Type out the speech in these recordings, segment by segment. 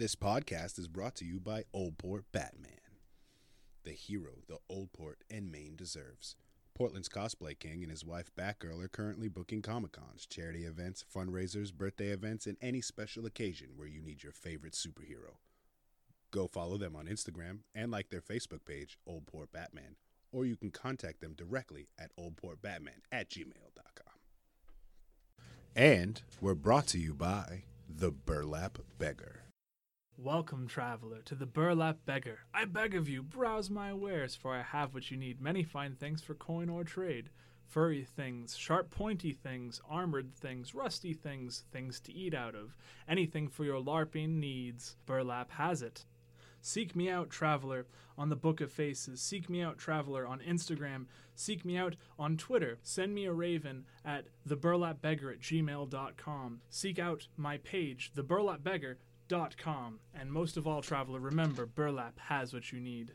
This podcast is brought to you by Old Port Batman, the hero the Old Port and Maine deserves. Portland's cosplay king and his wife Batgirl are currently booking Comic Cons, charity events, fundraisers, birthday events, and any special occasion where you need your favorite superhero. Go follow them on Instagram and like their Facebook page, Old Port Batman, or you can contact them directly at oldportbatman at gmail.com. And we're brought to you by The Burlap Beggar. Welcome, traveler, to the Burlap Beggar. I beg of you, browse my wares, for I have what you need many fine things for coin or trade. Furry things, sharp pointy things, armored things, rusty things, things to eat out of. Anything for your LARPing needs, Burlap has it. Seek me out, traveler, on the Book of Faces. Seek me out, traveler, on Instagram. Seek me out on Twitter. Send me a raven at theburlapbeggar at gmail.com. Seek out my page, theburlapbeggar.com. And most of all, traveler, remember, Burlap has what you need.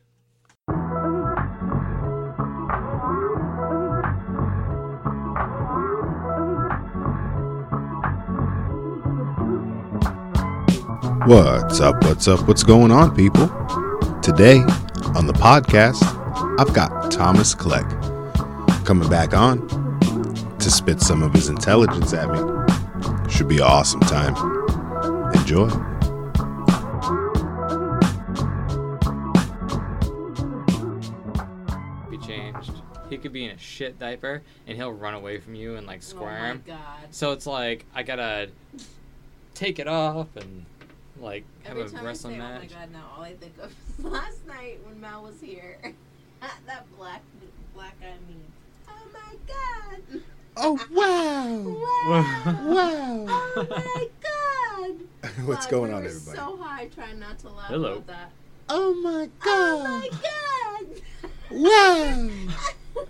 What's up? What's up? What's going on, people? Today on the podcast, I've got Thomas Clegg coming back on to spit some of his intelligence at me. Should be an awesome time. Enjoy. Be in a shit diaper and he'll run away from you and like squirm. Oh my god. so it's like I gotta take it off and like have Every a time I wrestling say, match. oh my god, now all I think of is last night when Mal was here. that black black eye meme. Oh my god. Oh, wow. Wow. Wow. oh my god. What's God, going we on, were everybody? So high, trying not to laugh Hello. about that. Oh, my god! Oh my god. Wow.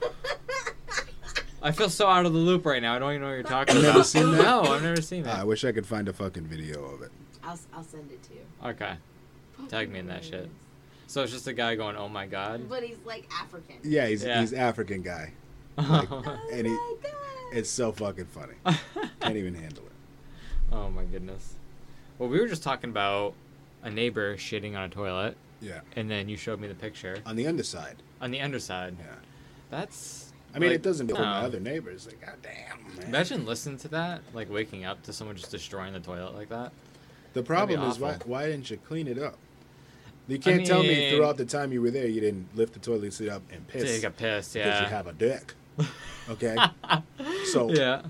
I feel so out of the loop right now. I don't even know what you're talking You've about. never seen that? No, I've never seen that. I wish I could find a fucking video of it. I'll, I'll send it to you. okay, Tag me in that shit. so it's just a guy going, "Oh my god." But he's like African. Yeah, he's Yeah. he's African guy. Oh And he- my god. It's so fucking funny. Can't even handle it. oh my goodness. Well, we were just talking about a neighbor shitting on a toilet, Yeah. and then you showed me the picture On the underside. On the underside. Yeah. That's. I mean, like, it doesn't bother my other neighbors. Like, God damn, man. Imagine listening to that, like waking up to someone just destroying the toilet like that. the problem is, why, awful. why didn't you clean it up? You can't tell me throughout the time you were there you didn't lift the toilet seat up and piss Take a piss, yeah. because you have a dick. Okay? so yeah.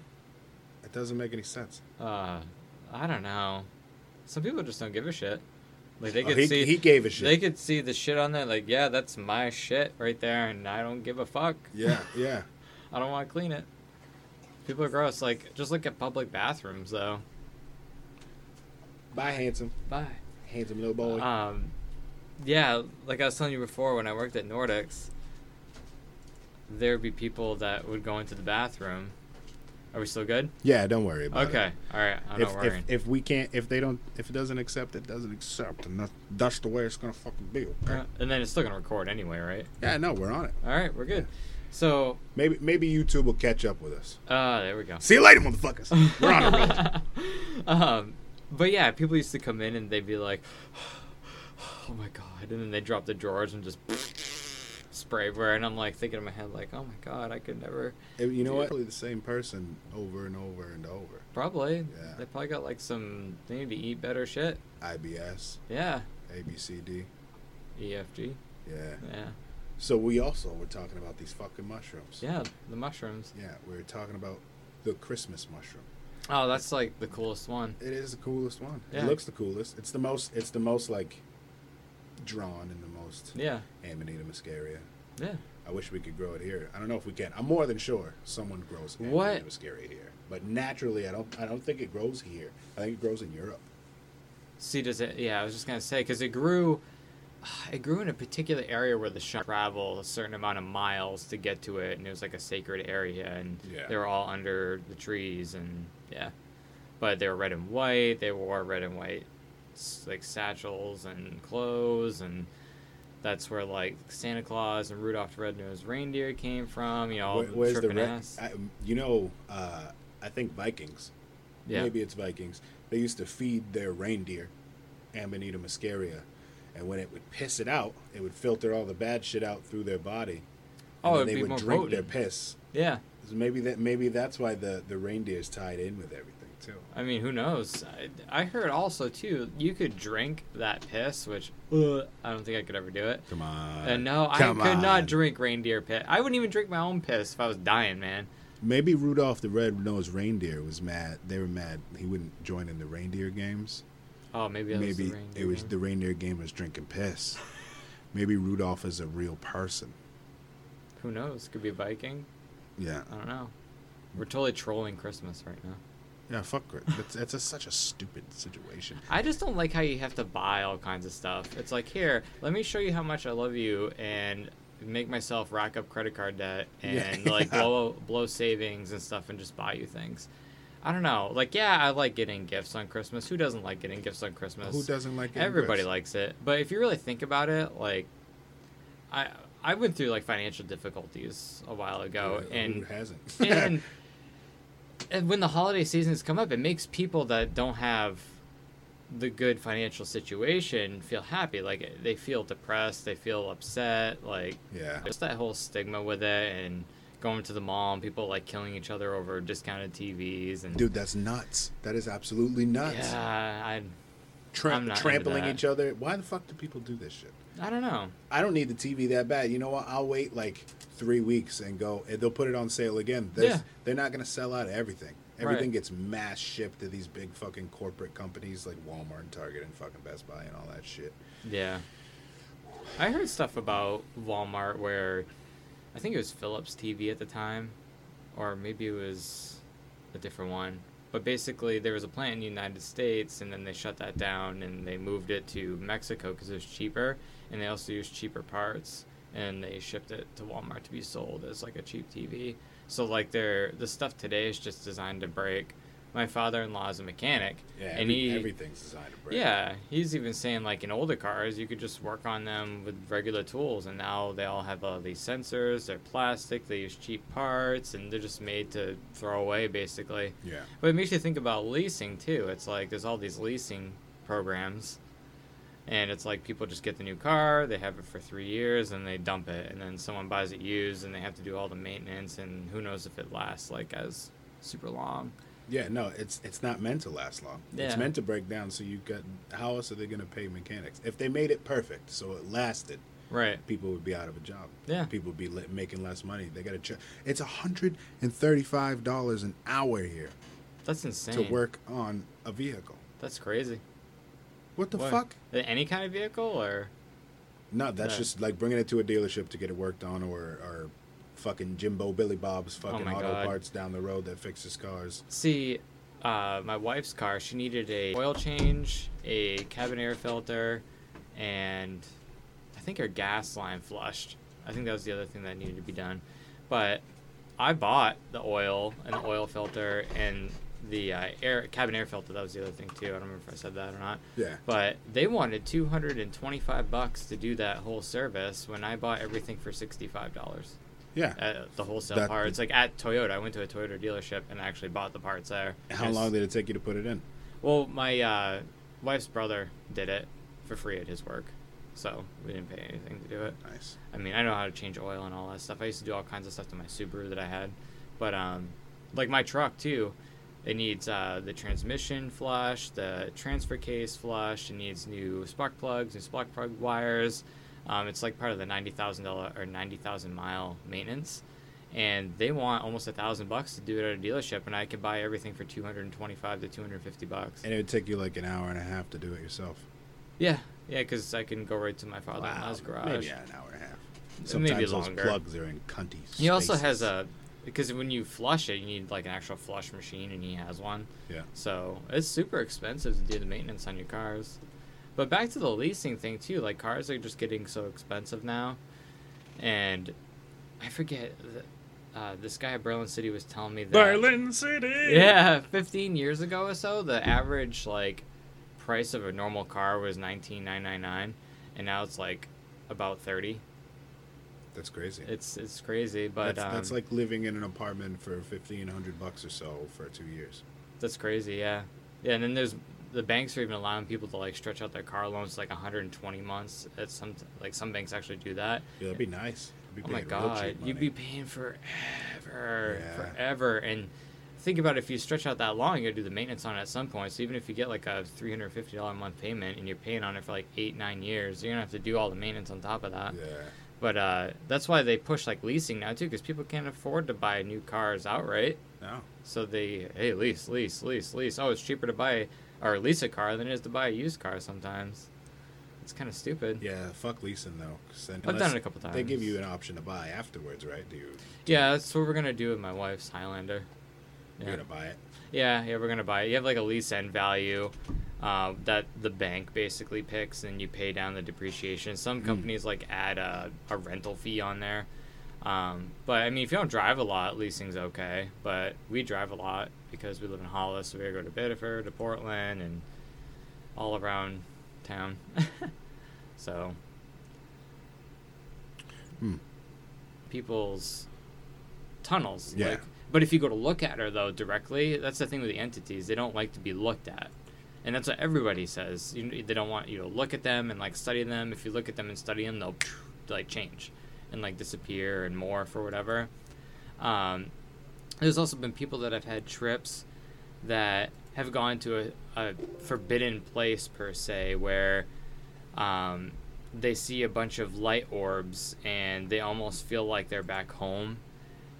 it doesn't make any sense. Uh, I don't know. Some people just don't give a shit. Like they Oh, could he, see, he gave a shit. they could see the shit on there. Like, yeah, that's my shit right there, and I don't give a fuck. yeah, yeah. I don't want to clean it. People are gross. Like, just look at public bathrooms, though. Bye, handsome. Bye. Handsome little boy. Um, yeah, like I was telling you before, when I worked at Nordics, there'd be people that would go into the bathroom. Are we still good? yeah, don't worry about it. Okay. All right. I'm If, not worrying. if we can't, if they don't, if it doesn't accept, it doesn't accept, and that's, that's the way it's gonna fucking be. Okay? Uh, and then it's still gonna record anyway, right? Yeah, no, we're on it. All right, we're good. So, Maybe, maybe YouTube will catch up with us. uh, there we go. See you later, motherfuckers. We're on a roll. um, but yeah, people used to come in and they'd be like, "Oh my god," and then they drop the drawers and just spray and I'm like thinking in my head like, "Oh my god, I could never." You know what? Probably the same person over and over and over. Probably. Yeah. They probably got like some. They need to eat better shit. IBS, Yeah. ABCD. EFG. Yeah. Yeah. So we also were talking about these fucking mushrooms. Yeah. The mushrooms. Yeah, we were talking about the Christmas mushroom. Oh, that's like the coolest one. It is the coolest one. Yeah. It looks the coolest. It's the most. It's the most like drawn and the most Yeah. Amanita muscaria. Yeah. I wish we could grow it here. I don't know if we can. I'm more than sure someone grows What? Muscaria here, but naturally, I don't. I don't think it grows here. I think it grows in Europe. See, does it? Yeah, I was just gonna say because it grew, it grew in a particular area where the shark travel a certain amount of miles to get to it, and it was like a sacred area, and Yeah. they were all under the trees, and yeah, but they were red and white. They wore red and white, like satchels and clothes, and that's where like Santa Claus and Rudolph the Red-Nosed Reindeer came from. You know, Where- where's the re-. I, you know? Uh, I think Vikings. Yeah. Maybe it's Vikings. They used to feed their reindeer Amanita muscaria, and when it would piss it out, it would filter all the bad shit out through their body. Oh, and they would drink potent. their piss. Yeah. So maybe that maybe that's why the the reindeer is tied in with everything too. I mean, who knows? I, I heard also too. You could drink that piss, which uh, I don't think I could ever do it. Come on. And no, I Come could not drink reindeer piss. I wouldn't even drink my own piss if I was dying, man. Maybe Rudolph the Red-Nosed Reindeer was mad. They were mad he wouldn't join in the reindeer games. Oh, maybe was Maybe reindeer it was game. the reindeer game was drinking piss. Maybe Rudolph is a real person. Who knows? Could be a Viking. Yeah. I don't know. We're totally trolling Christmas right now. Yeah, fuck it. That's, that's a, such a stupid situation. I just don't like how you have to buy all kinds of stuff. It's like, here, let me show you how much I love you and make myself rack up credit card debt and Yeah. like blow blow savings and stuff and just buy you things. I don't know. Like, yeah, I like getting gifts on Christmas. Who doesn't like getting gifts on Christmas? Who doesn't like getting Everybody gifts? likes it. But if you really think about it, like, I I went through like financial difficulties a while ago, Uh, and who hasn't? and when the holiday seasons come up, it makes people that don't have the good financial situation feel happy. Like eh, they feel depressed, they feel upset. Like yeah. just that whole stigma with it, and going to the mall and people like killing each other over discounted TVs and Dude, that's nuts. That is absolutely nuts. yeah, I Tra- I'm not into trampling each other. Why the fuck do people do this shit? I don't know. I don't need the TV that bad. You know what? I'll wait like three weeks and go. And they'll put it on sale again. There's, Yeah. They're not gonna sell out everything. Everything Right. gets mass shipped to these big fucking corporate companies like Walmart and Target and fucking Best Buy and all that shit. Yeah. I heard stuff about Walmart where I think it was Philips TV at the time, or maybe it was a different one. But basically, there was a plant in the United States, and then they shut that down and they moved it to Mexico because it was cheaper, and they also used cheaper parts, and they shipped it to Walmart to be sold as like a cheap TV. So like, their the stuff today is just designed to break. My father-in-law is a mechanic, Yeah, and every- he everything's designed to break. yeah, he's even saying like in older cars, you could just work on them with regular tools, and now they all have all these sensors. They're plastic. They use cheap parts, and they're just made to throw away basically. Yeah. But it makes you think about leasing too. It's like there's all these leasing programs, and it's like people just get the new car, they have it for three years, and they dump it, and then someone buys it used, and they have to do all the maintenance, and who knows if it lasts like as super long. Yeah, no, it's it's not meant to last long. It's meant to break down. So you got how else are they gonna pay mechanics? If they made it perfect, so it lasted, Right. people would be out of a job. Yeah. people would be li- making less money. They got to. Ch- it's a hundred and thirty-five dollars an hour here That's insane. to work on a vehicle. That's crazy. What the What? fuck? Uh, any kind of vehicle or No, that's Yeah. just like bringing it to a dealership to get it worked on, or or fucking Jimbo Billy Bob's fucking Oh auto God. parts down the road that fixes cars. see uh, my wife's car she needed a oil change a cabin air filter and i think her gas line flushed. I think that was the other thing that needed to be done. But i bought the oil and the oil filter and the uh, air cabin air filter. That was the other thing too. I don't remember if i said that or not. Yeah, but they wanted 225 bucks to do that whole service when i bought everything for $65 yeah. at the wholesale That- parts. Like at Toyota, I went to a Toyota dealership and actually bought the parts there. How long did it take you to put it in? Well, my uh, wife's brother did it for free at his work, so we didn't pay anything to do it. Nice. I mean, I know how to change oil and all that stuff. I used to do all kinds of stuff to my Subaru that I had, but um, like my truck too. It needs uh, the transmission flush, the transfer case flush. It needs new spark plugs, new spark plug wires. Um, it's like part of the ninety thousand dollar or ninety thousand mile maintenance, and they want almost a thousand bucks to do it at a dealership, and I could buy everything for two hundred and twenty-five to two hundred fifty bucks. And it would take you like an hour and a half to do it yourself. Yeah, yeah, because I can go right to my father-in-law's garage. Maybe an hour and a half. Maybe Sometimes those plugs are in cunty. He also has a because when you flush it, you need like an actual flush machine, and he has one. Yeah. So it's super expensive to do the maintenance on your cars. But back to the leasing thing too. Like cars are just getting so expensive now, and I forget. th- Uh, this guy at Berlin City was telling me that. Berlin City. Yeah, 15 years ago or so, the average like price of a normal car was 19,999, and now it's like about 30. That's crazy. It's it's crazy, but that's, um, that's like living in an apartment for fifteen hundred bucks or so for two years. That's crazy, yeah. Yeah, and then there's the banks are even allowing people to like stretch out their car loans to like 120 months. At some like some banks actually do that. Yeah, that'd be nice. Be Oh my god, you'd be paying forever, Yeah. forever, and think about if you stretch out that long, you gotta do the maintenance on it at some point. So even if you get like a three hundred fifty dollar a month payment and you're paying on it for like eight nine years, you're gonna have to do all the maintenance on top of that. Yeah. But uh, that's why they push like leasing now too, because people can't afford to buy new cars outright. No. So they hey lease, lease, lease, lease. Oh, it's cheaper to buy or lease a car than it is to buy a used car sometimes. It's kind of stupid. Yeah, fuck leasing though. I've done it a couple times. They give you an option to buy afterwards, right? Do you? Yeah, that's what we're gonna do with my wife's Highlander. You're gonna buy it. Yeah, yeah, we're gonna buy it. You have like a lease end value uh, that the bank basically picks, and you pay down the depreciation. Some Mm. companies like add a, a rental fee on there. Um, but I mean, if you don't drive a lot, leasing's okay. But we drive a lot because we live in Hollis, so we gotta go to Biddeford, to Portland, and all around town. so Hmm. people's tunnels. Yeah. Like, but if you go to look at her though directly, that's the thing with the entities. They don't like to be looked at, and that's what everybody says. You, they don't want you to look at them and like study them. If you look at them and study them, they'll like change and like disappear and morph or whatever. Um, there's also been people that have had trips that have gone to a, a forbidden place per se where um, they see a bunch of light orbs and they almost feel like they're back home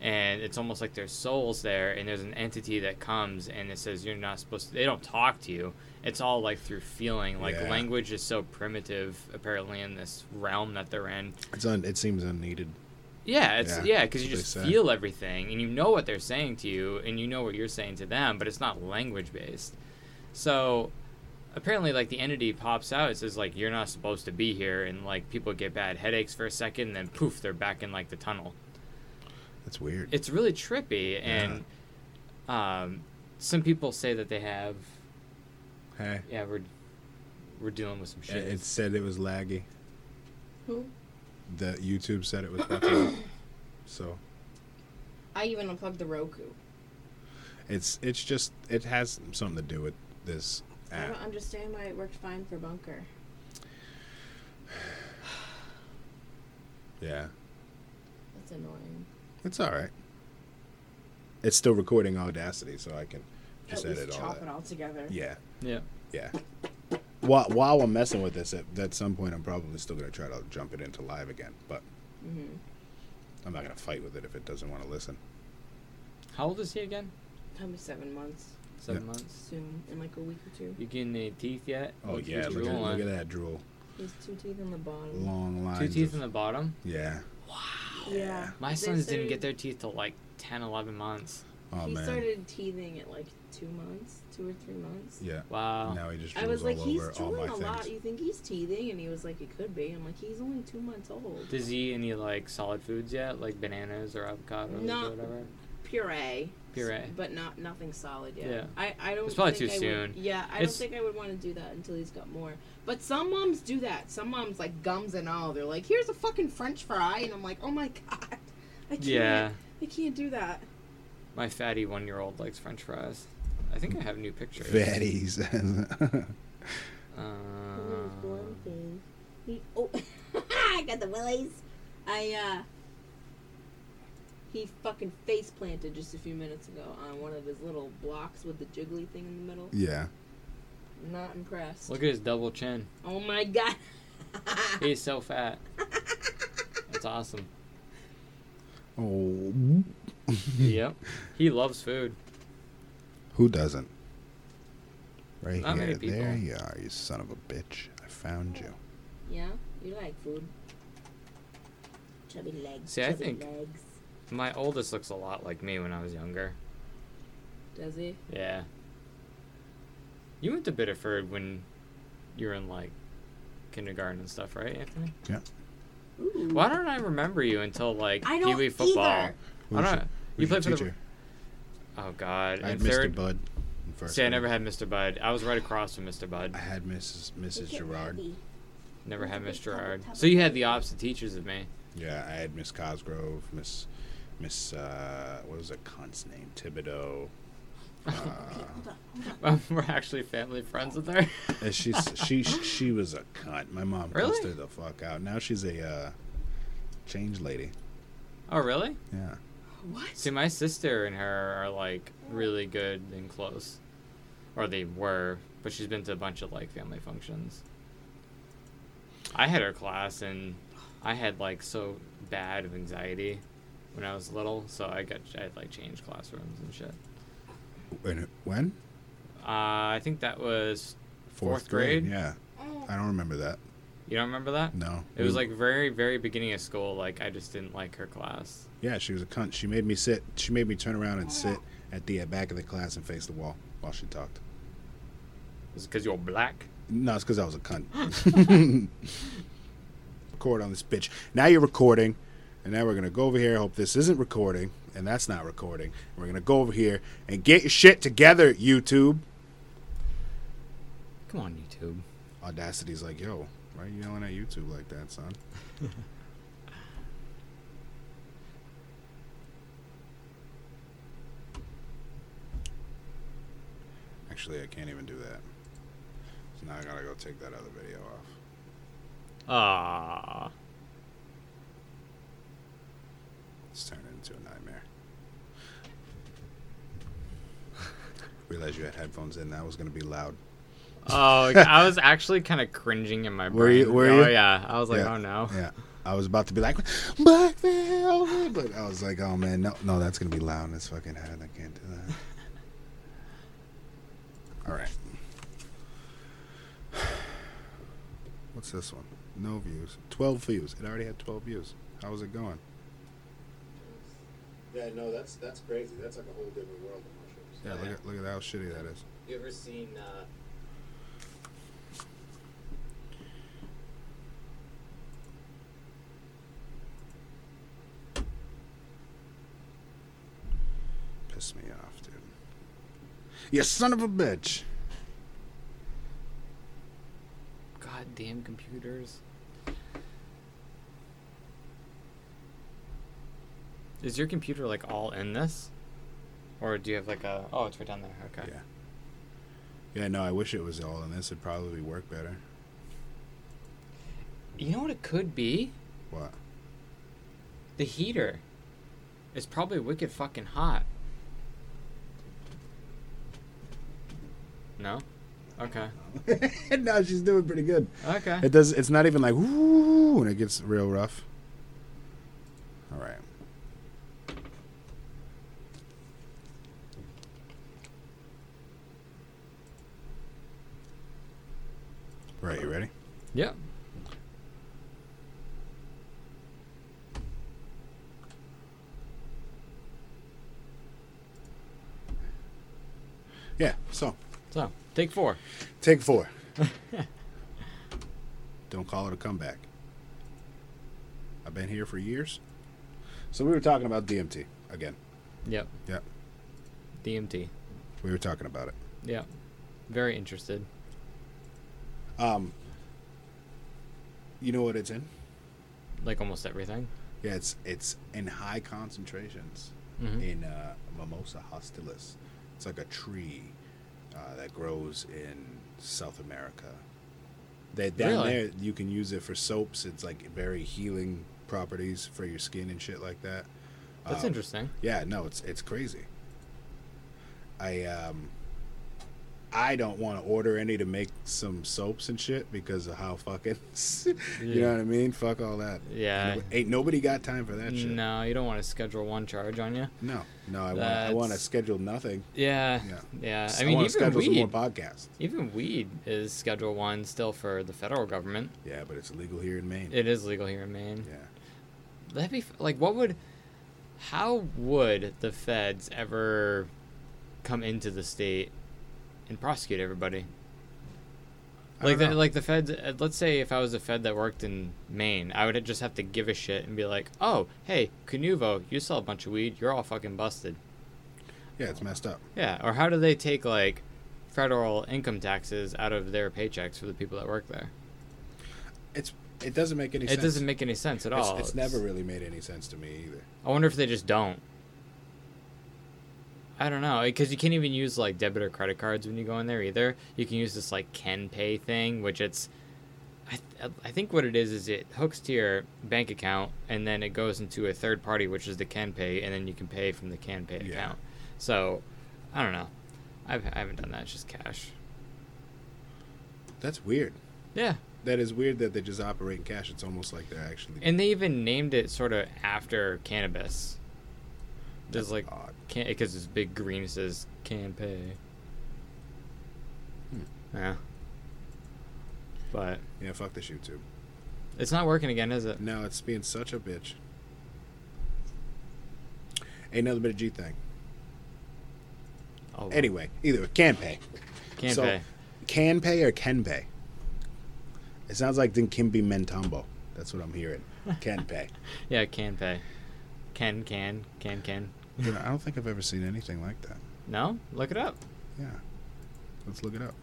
and it's almost like their souls there and there's an entity that comes and it says you're not supposed to they don't talk to you it's all like through feeling like Yeah. language is so primitive apparently in this realm that they're in It's un. It seems unneeded. Yeah, it's Yeah, yeah, because you just what they say. feel everything and you know what they're saying to you and you know what you're saying to them, but it's not language based. So apparently like the entity pops out, it says like you're not supposed to be here and like people get bad headaches for a second and then poof, they're back in like the tunnel. That's weird. It's really trippy and um some people say that they have hey, yeah, we're we're dealing with some shit. it said it was laggy. Who? The YouTube said it was fucking. up. so I even unplugged the Roku. it's it's just it has something to do with this App. I don't understand why it worked fine for Bunker. Yeah, That's annoying. it's all right. It's still recording Audacity, so I can just At least edit all chop that. it all together. Yeah, yeah. yeah. While while I'm messing with this, at, at some point I'm probably still gonna try to jump it into live again, but hmm I'm not gonna fight with it if it doesn't want to listen. How old is he again? Probably seven months Seven Yeah. months. soon, in like a week or two. You getting any teeth yet? Oh Look, yeah, look at, look at that drool. He's two teeth in the bottom. Long lines. Two teeth of- in the bottom. Yeah. Wow. Yeah. My They sons didn't get their teeth till like 10, 11 months. Oh he man. started teething at like two months, two or three months. Yeah. Wow. Now he just I was like, he's over drooling my a lot. You think he's teething? And he was like, it could be. I'm like, he's only two months old. Does he eat any like solid foods yet, like bananas or avocados No. or whatever? Puree. Puree. But not nothing solid yet. Yeah. I, I don't. It's probably think too I soon. Would, yeah, I It's- don't think I would want to do that until he's got more. But some moms do that. Some moms like gums and all. They're like, here's a fucking French fry, and I'm like, oh my god, I can't. Yeah. I can't do that. My fatty one year old likes French fries. I think I have new pictures. Fatties. Uh, He, oh, I got the willies. I uh, he fucking face planted just a few minutes ago on one of his little blocks with the jiggly thing in the middle. yeah. Not impressed. look at his double chin. Oh my god. He's so fat. That's awesome. Oh. Yep. He loves food. Who doesn't? Right Not many here. people. There you are, you son of a bitch. I found you. yeah, you like food. Chubby legs. See, I think- legs. My oldest looks a lot like me when I was younger. Does he? Yeah. You went to Biddeford when you were in like kindergarten and stuff, right, Anthony? Ooh. Why don't I remember you until like I Pee Wee football? either. I don't. Your- You who's your played for the. teacher? Oh God! I had Mr. third. Bud. in first See, I never had Mr. Bud. I was right across from Mr. Bud. I had Mrs. Mrs. Look Gerard. Never had Look Miss Gerard. So you had the opposite teachers of me. Yeah, I had Miss Cosgrove, Miss Miss uh what was that cunt's name? Thibodeau. We're actually family friends with her. And she's she she was a cunt. My mom Really? cussed her the fuck out. Now she's a uh, change lady. Oh, really? Yeah. What? See, my sister and her are like really good and close, or they were. But she's been to a bunch of like family functions. I had her class, and I had like so bad of anxiety when I was little, so I got I had like changed classrooms and shit. When? when? Uh, I think that was Fourth grade? Yeah. Oh, I don't remember that. You don't remember that? No. It was like very very beginning of school. Like I just didn't like her class. Yeah, she was a cunt. She made me sit. She made me turn around and sit at the uh, back of the class and face the wall while she talked. Is it because you're black? No, it's because I was a cunt. Record on this bitch. Now you're recording, and now we're gonna go over here. I hope this isn't recording, and that's not recording. We're gonna go over here and get your shit together, YouTube. Come on, YouTube. Audacity's like, yo, why are you yelling at YouTube like that, son? Actually, I can't even do that. So now I gotta go take that other video off. Ah. It's turning into a nightmare. Realized you had headphones in. That was gonna be loud. Oh, I was actually kind of cringing in my brain. Were you- were oh you? yeah, I was like, Yeah. oh no. Yeah, I was about to be like Black Velvet, but I was like, oh man, no, no, that's gonna be loud in this fucking head. I can't do that. All right. What's this one? No views. Twelve views. It already had twelve views. How's it going? Yeah, no, that's that's crazy. That's like a whole different world of mushrooms. Yeah, look at look at how shitty that is. You ever seen? Uh, Piss me off, dude. You son of a bitch. goddamn computers. Is your computer like all in this, or do you have like a? Oh, it's right down there. Okay. Yeah. Yeah, no, I wish it was all in this. It'd probably work better. You know what it could be? What? The heater. It's probably wicked fucking hot. No. Okay. no, she's doing pretty good. Okay. It does. It's not even like woo when it gets real rough. All right. Right, you ready? Yep. Yeah. So, So take four. take four. Don't call it a comeback. I've been here for years. So we were talking about DMT again. Yep. Yep. DMT. We were talking about it. Yep. Very interested. Um, you know what it's in? Like almost everything. Yeah, it's it's in high concentrations Mhm. in uh, Mimosa hostilis. It's like a tree uh, that grows in South America. That down Really? there you can use it for soaps. It's like very healing properties for your skin and shit like that. That's Um, interesting. Yeah, no, it's it's crazy. I um I don't want to order any to make some soaps and shit because of how fucking you know what I mean? Fuck all that. Yeah. Ain't nobody got time for that shit. No, you don't want to schedule one charge on you. No, no, I want I want to schedule nothing. Yeah. Yeah. Yeah. S- I mean, even schedule some more weed. podcasts. Even weed is Schedule One still for the federal government. Yeah, but it's illegal here in Maine. It is legal here in Maine. yeah, That'd be like, what would, how would the feds ever come into the state and prosecute everybody? Like the, know. like the feds. uh, Let's say if I was a fed that worked in Maine, I would just have to give a shit and be like, "Oh, hey, Canuvo, you sell a bunch of weed. You're all fucking busted." yeah, it's messed up. Yeah. Or how do they take like federal income taxes out of their paychecks for the people that work there? It's it doesn't make any sense It sense. doesn't make any sense at It's, all. it's never really made any sense to me either. I wonder if they just don't. I don't know because you can't even use like debit or credit cards when you go in there either. You can use this like CanPay thing, which it's. I, th- I think what it is is it hooks to your bank account and then it goes into a third party, which is the CanPay, and then you can pay from the CanPay Yeah. account. So, I don't know. I've, I haven't done that. It's just cash. That's weird. Yeah, That is weird that they just operate in cash. It's almost like they're actually. and they even named it sort of after cannabis. There's like odd. can because it's big green says can pay. Hmm. Yeah. But Yeah, fuck this YouTube. it's not working again, is it? No, it's being such a bitch. Ain't another bit of G thing. Oh, Anyway, either way, can pay. can so- pay. Can pay or can pay? It sounds like Dikembe Mutombo. That's what I'm hearing. Can pay. Yeah, can pay. Can can can can. You know, I don't think I've ever seen anything like that. No, look it up. Yeah. Let's look it up.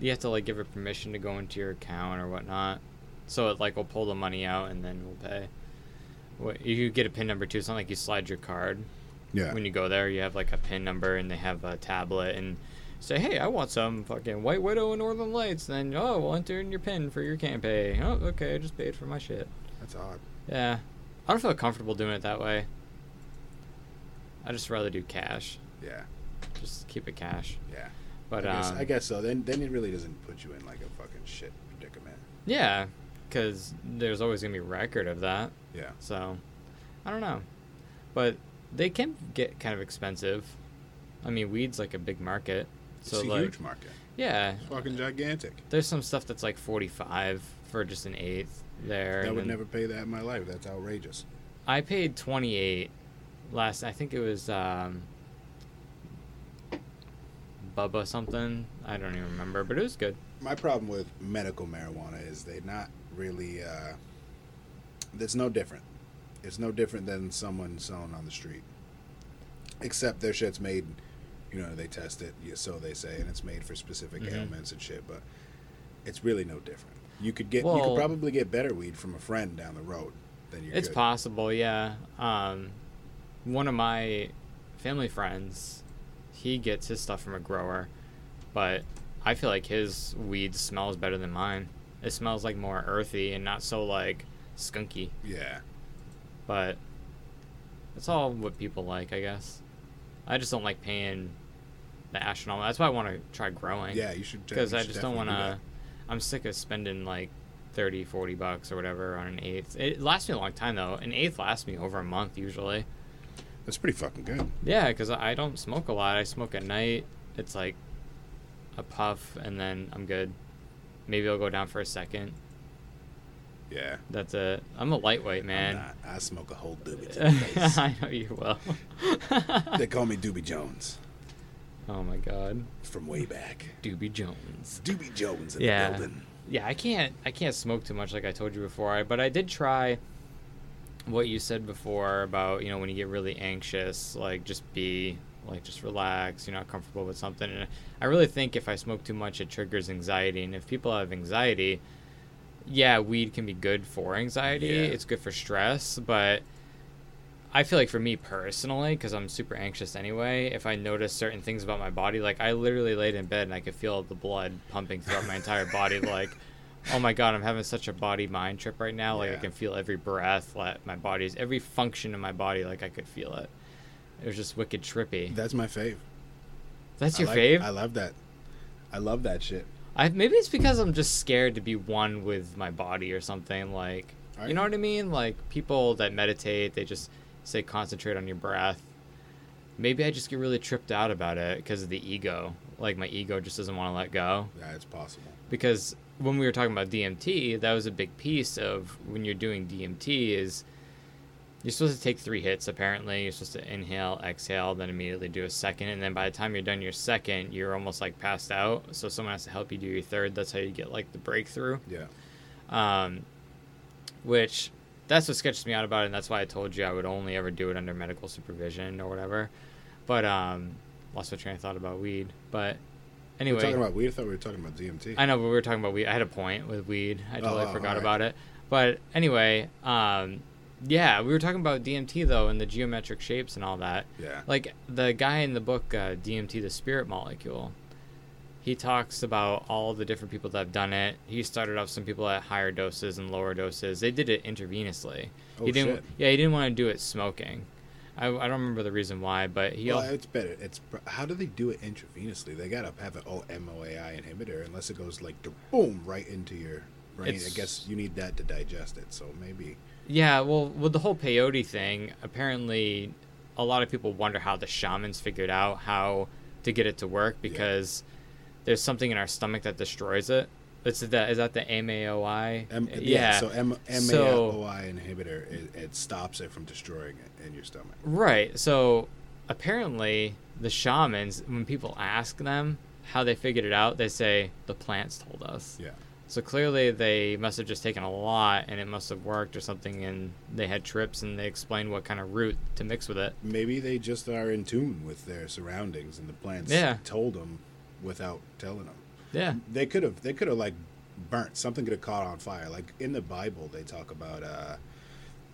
You have to like give it permission to go into your account or whatnot. So it like will pull the money out and then we'll pay. What you get a pin number too. It's not like you slide your card. Yeah. when you go there, you have like a pin number and they have a tablet and say, hey, I want some fucking White Widow and Northern Lights. Then, oh, we'll enter in your pin for your can pay. Oh, okay, I just paid for my shit. That's odd. Yeah. I don't feel comfortable doing it that way. I just rather do cash. Yeah. Just keep it cash. Yeah. But, I guess, um, I guess so. Then then it really doesn't put you in like a fucking shit predicament. yeah, because there's always going to be record of that. Yeah. So, I don't know. But they can get kind of expensive. I mean, weed's like a big market. So, it's a like, huge market. yeah, Fucking gigantic. There's some stuff that's like 45 for just an eighth there. I would then never pay that in my life. That's outrageous. I paid 28 last. I think it was um, Bubba something. I don't even remember, but it was good. My problem with medical marijuana is they're not really. Uh, it's no different. It's no different than someone selling on the street. Except their shit's made, you know, they test it, so they say, and it's made for specific Mhm. ailments and shit. But it's really no different. You could get, you could probably get better weed from a friend down the road than you're. It's good. possible, yeah. Um, one of my family friends, he gets his stuff from a grower, but I feel like his weed smells better than mine. It smells like more earthy and not so like skunky. Yeah. but it's all what people like, I guess. I just don't like paying the astronomical. That's why I want to try growing. Yeah, you should. Because I just don't want to. do I'm sick of spending like 30, 40 bucks or whatever on an eighth. It lasts me a long time though. An eighth lasts me over a month usually. That. That's pretty fucking good. Yeah, because I don't smoke a lot. I smoke at night. It's like a puff and then I'm good. Maybe I'll go down for a second. Yeah. That's it. I'm a lightweight, man. not. I smoke a whole doobie to the face. I know you will. they call me Doobie Jones oh my god. from way back. Doobie Jones. Doobie Jones in Yeah. the building. Yeah, I can't I can't smoke too much like I told you before. I, but I did try what you said before about, you know, when you get really anxious, like just be like just relax, you're not comfortable with something. And I really think if I smoke too much it triggers anxiety and if people have anxiety, yeah, weed can be good for anxiety. Yeah. It's good for stress, but I feel like for me personally, because I'm super anxious anyway, if I notice certain things about my body, like I literally laid in bed and I could feel the blood pumping throughout my entire body, like, oh my god, I'm having such a body mind trip right now. Like I can feel every breath, like my body's every function in my body, like I could feel it. It was just wicked trippy. That's my fave. That's I your like- fave? I love that. I love that shit. I maybe it's because I'm just scared to be one with my body or something. Like, Are you know what I mean? Like people that meditate, they just say concentrate on your breath. Maybe I just get really tripped out about it because of the ego. Like my ego just doesn't want to let go. Yeah, it's possible. Because when we were talking about DMT, that was a big piece of when you're doing DMT is you're supposed to take three hits apparently. You're supposed to inhale, exhale, then immediately do a second, and then by the time you're done your second, you're almost like passed out. So someone has to help you do your third. That's how you get like the breakthrough. Yeah. Um, which that's what sketches me out about it, and that's why I told you I would only ever do it under medical supervision or whatever. But um, lost my train of thought about weed. But We're anyway, talking about weed. I thought we were talking about DMT. I know, but we were talking about weed. I had a point with weed. I totally Oh, forgot alright. about it. But anyway, um, Yeah, we were talking about DMT though, and the geometric shapes and all that. Yeah. Like the guy in the book uh, DMT, the Spirit Molecule. He talks about all the different people that have done it. He started off some people at higher doses and lower doses. They did it intravenously. Oh, he didn't. shit. Yeah, he didn't want to do it smoking. I, I don't remember the reason why, but he. Well, it's better. It's how do they do it intravenously? They gotta have an MAOI inhibitor, unless it goes like boom right into your brain. I guess you need that to digest it. So maybe Yeah, well, with the whole peyote thing, apparently, a lot of people wonder how the shamans figured out how to get it to work because there's something in our stomach that destroys it. It's that is that the MAOI? M- yeah. yeah. So M- MAOI inhibitor it, it stops it from destroying it in your stomach. Right. So apparently, the shamans, when people ask them how they figured it out, they say the plants told us. Yeah. So clearly, they must have just taken a lot, and it must have worked or something. And they had trips, and they explained what kind of root to mix with it. Maybe they just are in tune with their surroundings, and the plants Yeah. told them without telling them. Yeah. They could have. They could have like burnt something. Could have caught on fire. Like in the Bible, they talk about uh,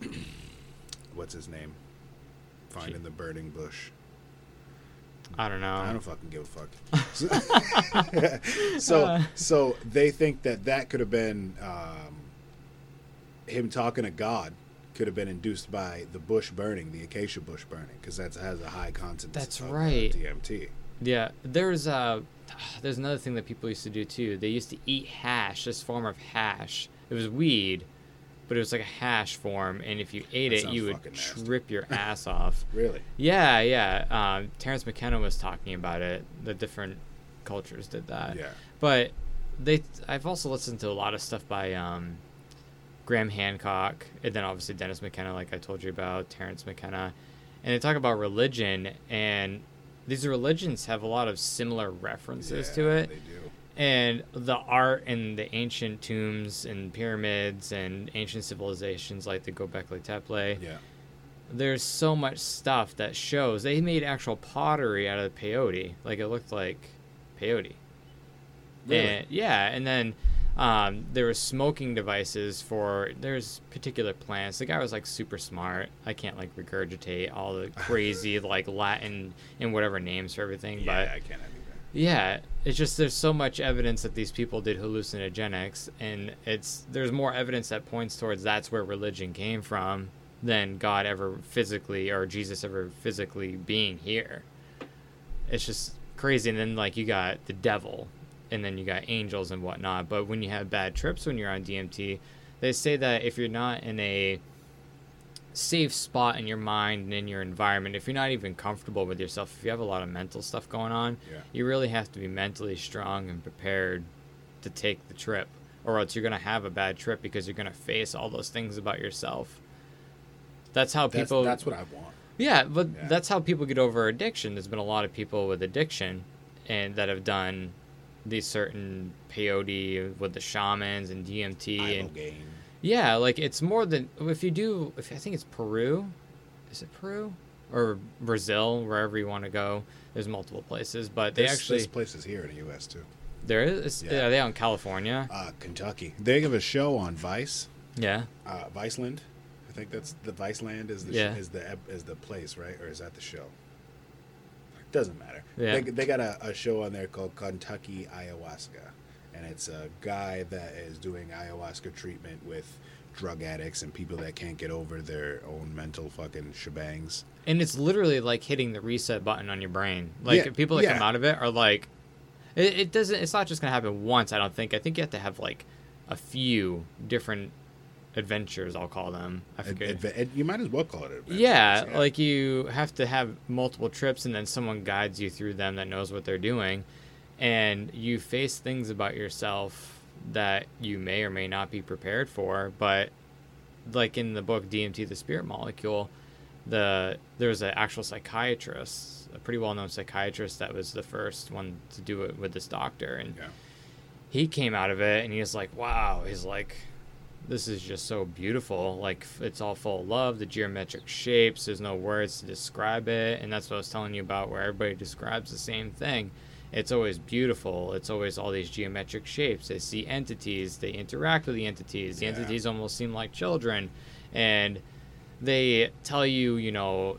what's his name, finding the burning bush. I don't know. I don't fucking give a fuck. so, Uh. so they think that that could have been um, him talking to God. Could have been induced by the bush burning, the acacia bush burning, because that has a high content. That's of, uh, right. DMT. Yeah, there's uh there's another thing that people used to do too. They used to eat hash, this form of hash. It was weed, but it was like a hash form, and if you ate That it, you would nasty. trip your ass off. Really? Yeah, yeah. Um, Terence McKenna was talking about it. The different cultures did that. yeah. But they, I've also listened to a lot of stuff by um, Graham Hancock, and then obviously Dennis McKenna, like I told you about, Terence McKenna, and they talk about religion, and these religions have a lot of similar references to it, They do. and the art in the ancient tombs and pyramids and ancient civilizations like the Gobekli Tepe Yeah. there's so much stuff that shows they made actual pottery out of peyote like it looked like peyote Really? and yeah and then um, there were smoking devices for there's particular plants the guy was like super smart i can't like regurgitate all the crazy like latin and whatever names for everything yeah, but I can't either. yeah, it's just there's so much evidence that these people did hallucinogenics, and it's there's more evidence that points towards that's where religion came from than God ever physically or Jesus ever physically being here. It's just crazy, and then like you got the devil, and then you got angels and whatnot. But when you have bad trips when you're on DMT, they say that if you're not in a safe spot in your mind and in your environment, if you're not even comfortable with yourself, if you have a lot of mental stuff going on, Yeah. you really have to be mentally strong and prepared to take the trip, or else you're gonna have a bad trip because you're gonna face all those things about yourself. That's how That's, people. that's what I want. Yeah, but Yeah. that's how people get over addiction. There's been a lot of people with addiction, and that have done these certain peyote with the shamans and DMT and Ibogaine. yeah, like it's more than if you do. If I think it's Peru, is it Peru or Brazil, wherever you want to go. There's multiple places, but they This, actually this place is here in the U.S. too. there is. Yeah. Are they out in California? Uh, Kentucky. They have a show on Vice. Yeah. Uh, Viceland. I think that's the Viceland is the Yeah. sh- is the is the place, right? Or is that the show? Doesn't matter. Yeah. They, they got a, a show on there called Kentucky Ayahuasca, and it's a guy that is doing ayahuasca treatment with drug addicts and people that can't get over their own mental fucking shebangs. And it's literally like hitting the reset button on your brain. Like Yeah, people that come out of it are like, it, it doesn't. It's not just gonna happen once. I don't think. I think you have to have like a few different adventures. I'll call them. I forget. adve- ad- you might as well call it adventures, yeah, like you have to have multiple trips and then someone guides you through them that knows what they're doing and you face things about yourself that you may or may not be prepared for but like in the book DMT the spirit molecule the there was an actual psychiatrist a pretty well-known psychiatrist that was the first one to do it with this doctor and Yeah. he came out of it and he was like wow he's like this is just so beautiful. Like it's all full of love the geometric shapes there's no words to describe it and that's what i was telling you about where everybody describes the same thing. It's always beautiful. It's always all these geometric shapes. They see entities they interact with the entities. The Yeah. entities almost seem like children and they tell you, you know,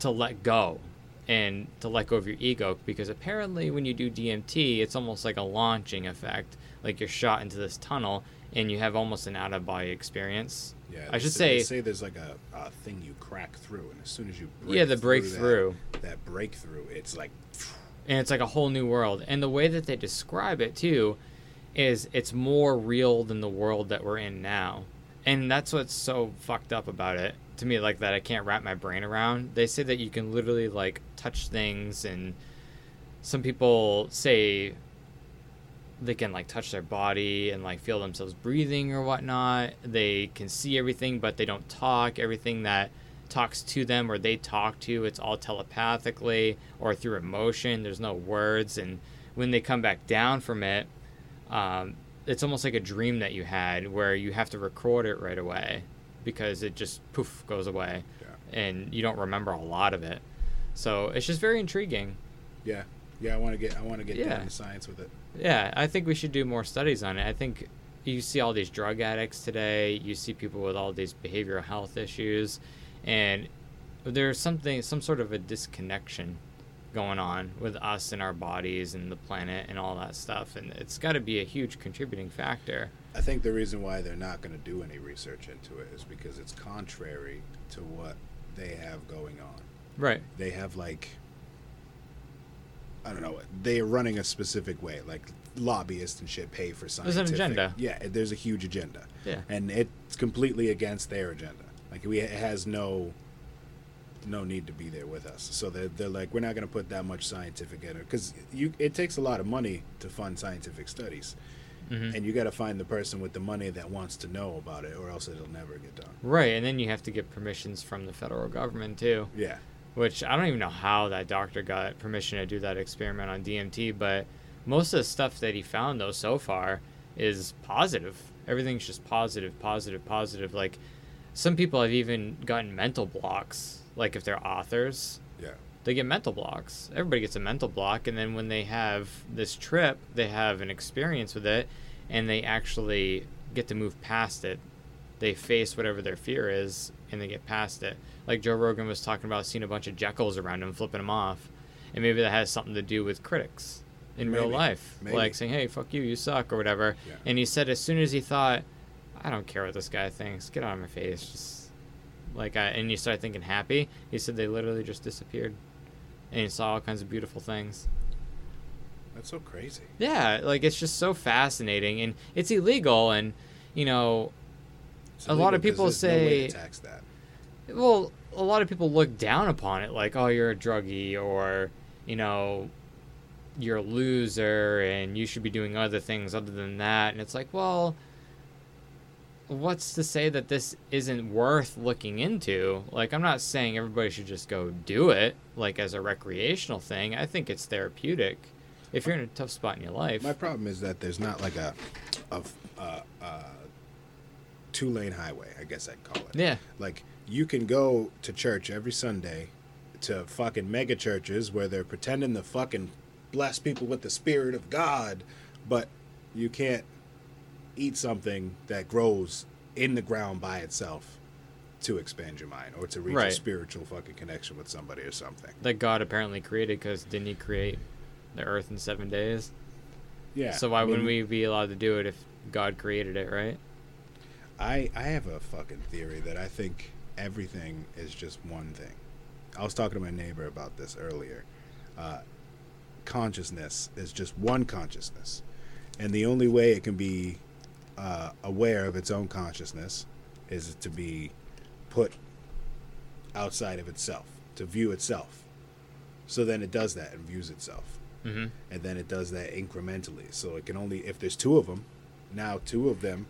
to let go and to let go of your ego because apparently when you do DMT, it's almost like a launching effect, like you're shot into this tunnel and you have almost an out of body experience. Yeah, I should say, they say- there's like a, a thing you crack through, and as soon as you break yeah, the through breakthrough. that, that breakthrough, it's like and it's like a whole new world. And the way that they describe it too is it's more real than the world that we're in now. And that's what's so fucked up about it to me like that I can't wrap my brain around. They say that you can literally like touch things and some people say they can like touch their body and like feel themselves breathing or whatnot. They can see everything but they don't talk. Everything that talks to them or they talk to it's all telepathically or through emotion there's no words and when they come back down from it um, it's almost like a dream that you had where you have to record it right away because it just poof goes away Yeah. and you don't remember a lot of it so it's just very intriguing yeah, yeah. I want to get I want to get Yeah. down to science with it. yeah i think we should do more studies on it i think you see all these drug addicts today you see people with all these behavioral health issues and there's something some sort of a disconnection going on with us and our bodies and the planet and all that stuff and it's got to be a huge contributing factor I think the reason why they're not going to do any research into it is because it's contrary to what they have going on. right They have like I don't know. They are running a specific way, like lobbyists and shit pay for science. There's an agenda. Yeah, there's a huge agenda, yeah and it's completely against their agenda. Like we it has no no need to be there with us. So they're, they're like, we're not going to put that much scientific in it because you it takes a lot of money to fund scientific studies, hmm and you got to find the person with the money that wants to know about it, or else it'll never get done. right and then you have to get permissions from the federal government too Yeah, which I don't even know how that doctor got permission to do that experiment on DMT, but most of the stuff that he found though so far is positive. Everything's just positive, positive, positive. Like some people have even gotten mental blocks. Like if they're authors, yeah. they get mental blocks. Everybody gets a mental block, and then when they have this trip, they have an experience with it, and they actually get to move past it. They face whatever their fear is, and they get past it. Like Joe Rogan was talking about seeing a bunch of Jekylls around him, flipping him off, and maybe that has something to do with critics in real life, Maybe. like saying, "Hey, fuck you, you suck," or whatever. Yeah. And he said as soon as he thought, "I don't care what this guy thinks. Get out of my face," just like I, and you start thinking happy. He said they literally just disappeared, and he saw all kinds of beautiful things. That's so crazy. Yeah, like it's just so fascinating, and it's illegal, and you know, A lot of people there's no way to say- that. well, a lot of people look down upon it, like, oh, you're a druggie, or you know, you're a loser, and you should be doing other things other than that, and it's like, well. What's to say that this isn't worth looking into? Like, I'm not saying everybody should just go do it, like as a recreational thing. I think it's therapeutic. If you're in a tough spot in your life, My problem is that there's not like a, a, a, a two lane highway. I guess I'd call it. yeah, Like you can go to church every Sunday, to fucking mega churches where they're pretending to fucking bless people with the spirit of God, but you can't eat something that grows in the ground by itself to expand your mind or to reach a spiritual fucking connection with somebody or something. that God apparently created because didn't he create the earth in seven days? Yeah. so why I mean, wouldn't we be allowed to do it if God created it, right? I I have a fucking theory that I think everything is just one thing. I was talking to my neighbor about this earlier. Uh, consciousness is just one consciousness, and the only way it can be uh, aware of its own consciousness is to be put outside of itself to view itself. So then it does that and views itself Mm-hmm. and then it does that incrementally. So it can only if there's two of them, now two of them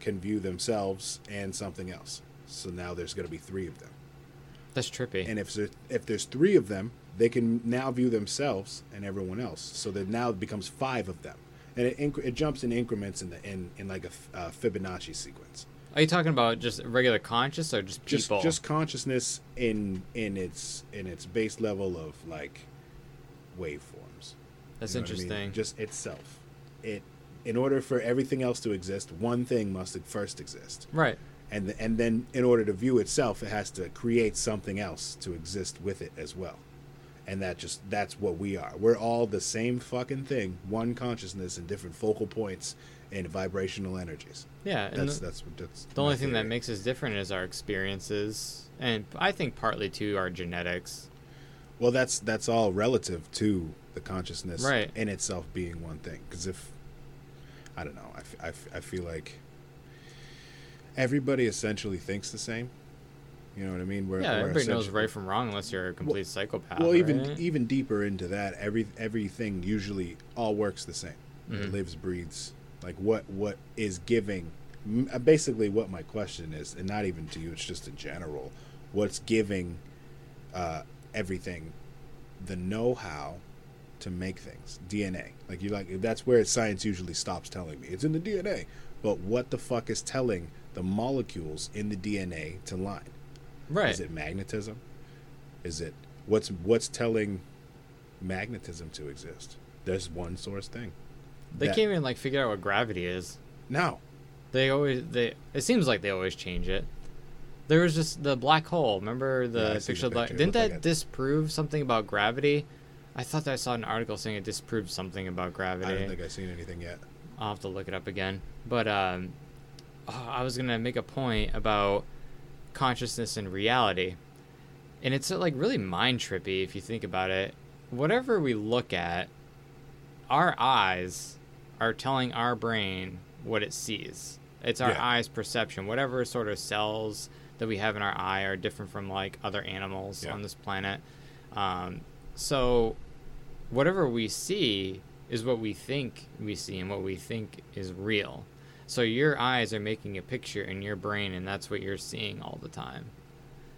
can view themselves and something else. So now there's going to be three of them. That's trippy. And if there, if there's three of them, they can now view themselves and everyone else. So that now it becomes five of them, and it incre- it jumps in increments in the in, in like a uh, Fibonacci sequence. Are you talking about just regular conscious or just Just people? just consciousness in in its in its base level of like waveforms. That's You know what I mean? interesting. Just itself. It in order for everything else to exist, one thing must first exist, right. And and then in order to view itself, it has to create something else to exist with it as well. And that just that's what we are. We're all the same fucking thing, one consciousness in different focal points and vibrational energies. Yeah, and That's the, that's that's the only thing that makes us different is our experiences, and I think partly too our genetics. Well, that's that's all relative to the consciousness Right. in itself being one thing. Because if I don't know, I, f- I, f- I feel like everybody essentially thinks the same. You know what I mean? We're, yeah, we're everybody knows right from wrong unless you're a complete psychopath. Well, even right? even deeper into that, every everything usually all works the same. It Mhm. lives, breathes. Like what what is giving? uh, Basically, what my question is, and not even to you, it's just in general. What's giving uh, everything the know-how to make things? DNA. Like you like that's where science usually stops telling me it's in the DNA. But what the fuck is telling the molecules in the DNA to line? right. Is it magnetism? Is it what's what's telling magnetism to exist? There's one source thing. they that- can't even like figure out what gravity is. No. They always they. It seems like they always change it. There was just the black hole. Remember the Yeah, picture of the black? Didn't that like disprove something about gravity? I thought that I saw an article saying it disproved something about gravity. I don't think I've seen anything yet. I'll have to look it up again. But um, oh, I was gonna make a point about consciousness and reality, and it's uh, like really mind trippy if you think about it. Whatever we look at, our eyes are telling our brain what it sees. It's our Yeah. eyes' perception. Whatever sort of cells that we have in our eye are different from like other animals Yeah. on this planet. Um, so whatever we see is what we think we see and what we think is real. So your eyes are making a picture in your brain and that's what you're seeing all the time.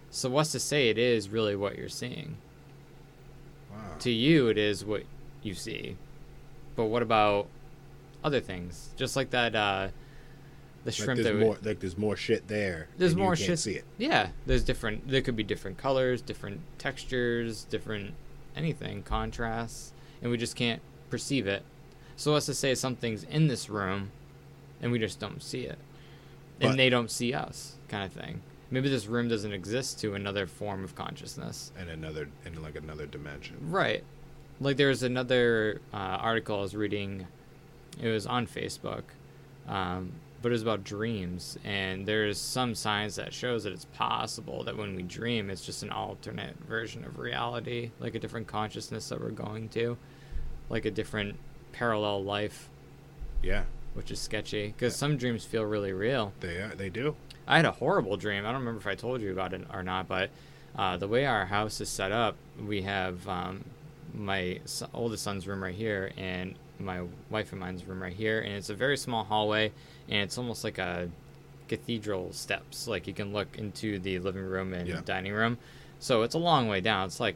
So what's to say it is really what you're seeing? Wow. To you it is what you see. But what about other things? Just like that uh the Like shrimp there's that we, more like there's more shit there. There's more can't shit- see it. Yeah, there's different. There could be different colors, different textures, different anything, contrasts, and we just can't perceive it. So let's just say something's in this room, and we just don't see it, But- and they don't see us, kind of thing. Maybe this room doesn't exist to another form of consciousness. And another in like another dimension. Right. Like there was another uh, article I was reading. It was on Facebook, um, but it was about dreams, and there's some science that shows that it's possible that when we dream, it's just an alternate version of reality, like a different consciousness that we're going to, like a different parallel life, Yeah, which is sketchy. Because Yeah. some dreams feel really real. they are. They do. I had a horrible dream. I don't remember if I told you about it or not, but uh, the way our house is set up, we have um, my oldest son's room right here and my wife and mine's room right here, and it's a very small hallway, and it's almost like a cathedral steps. Like you can look into the living room and Yeah. dining room, so it's a long way down. It's like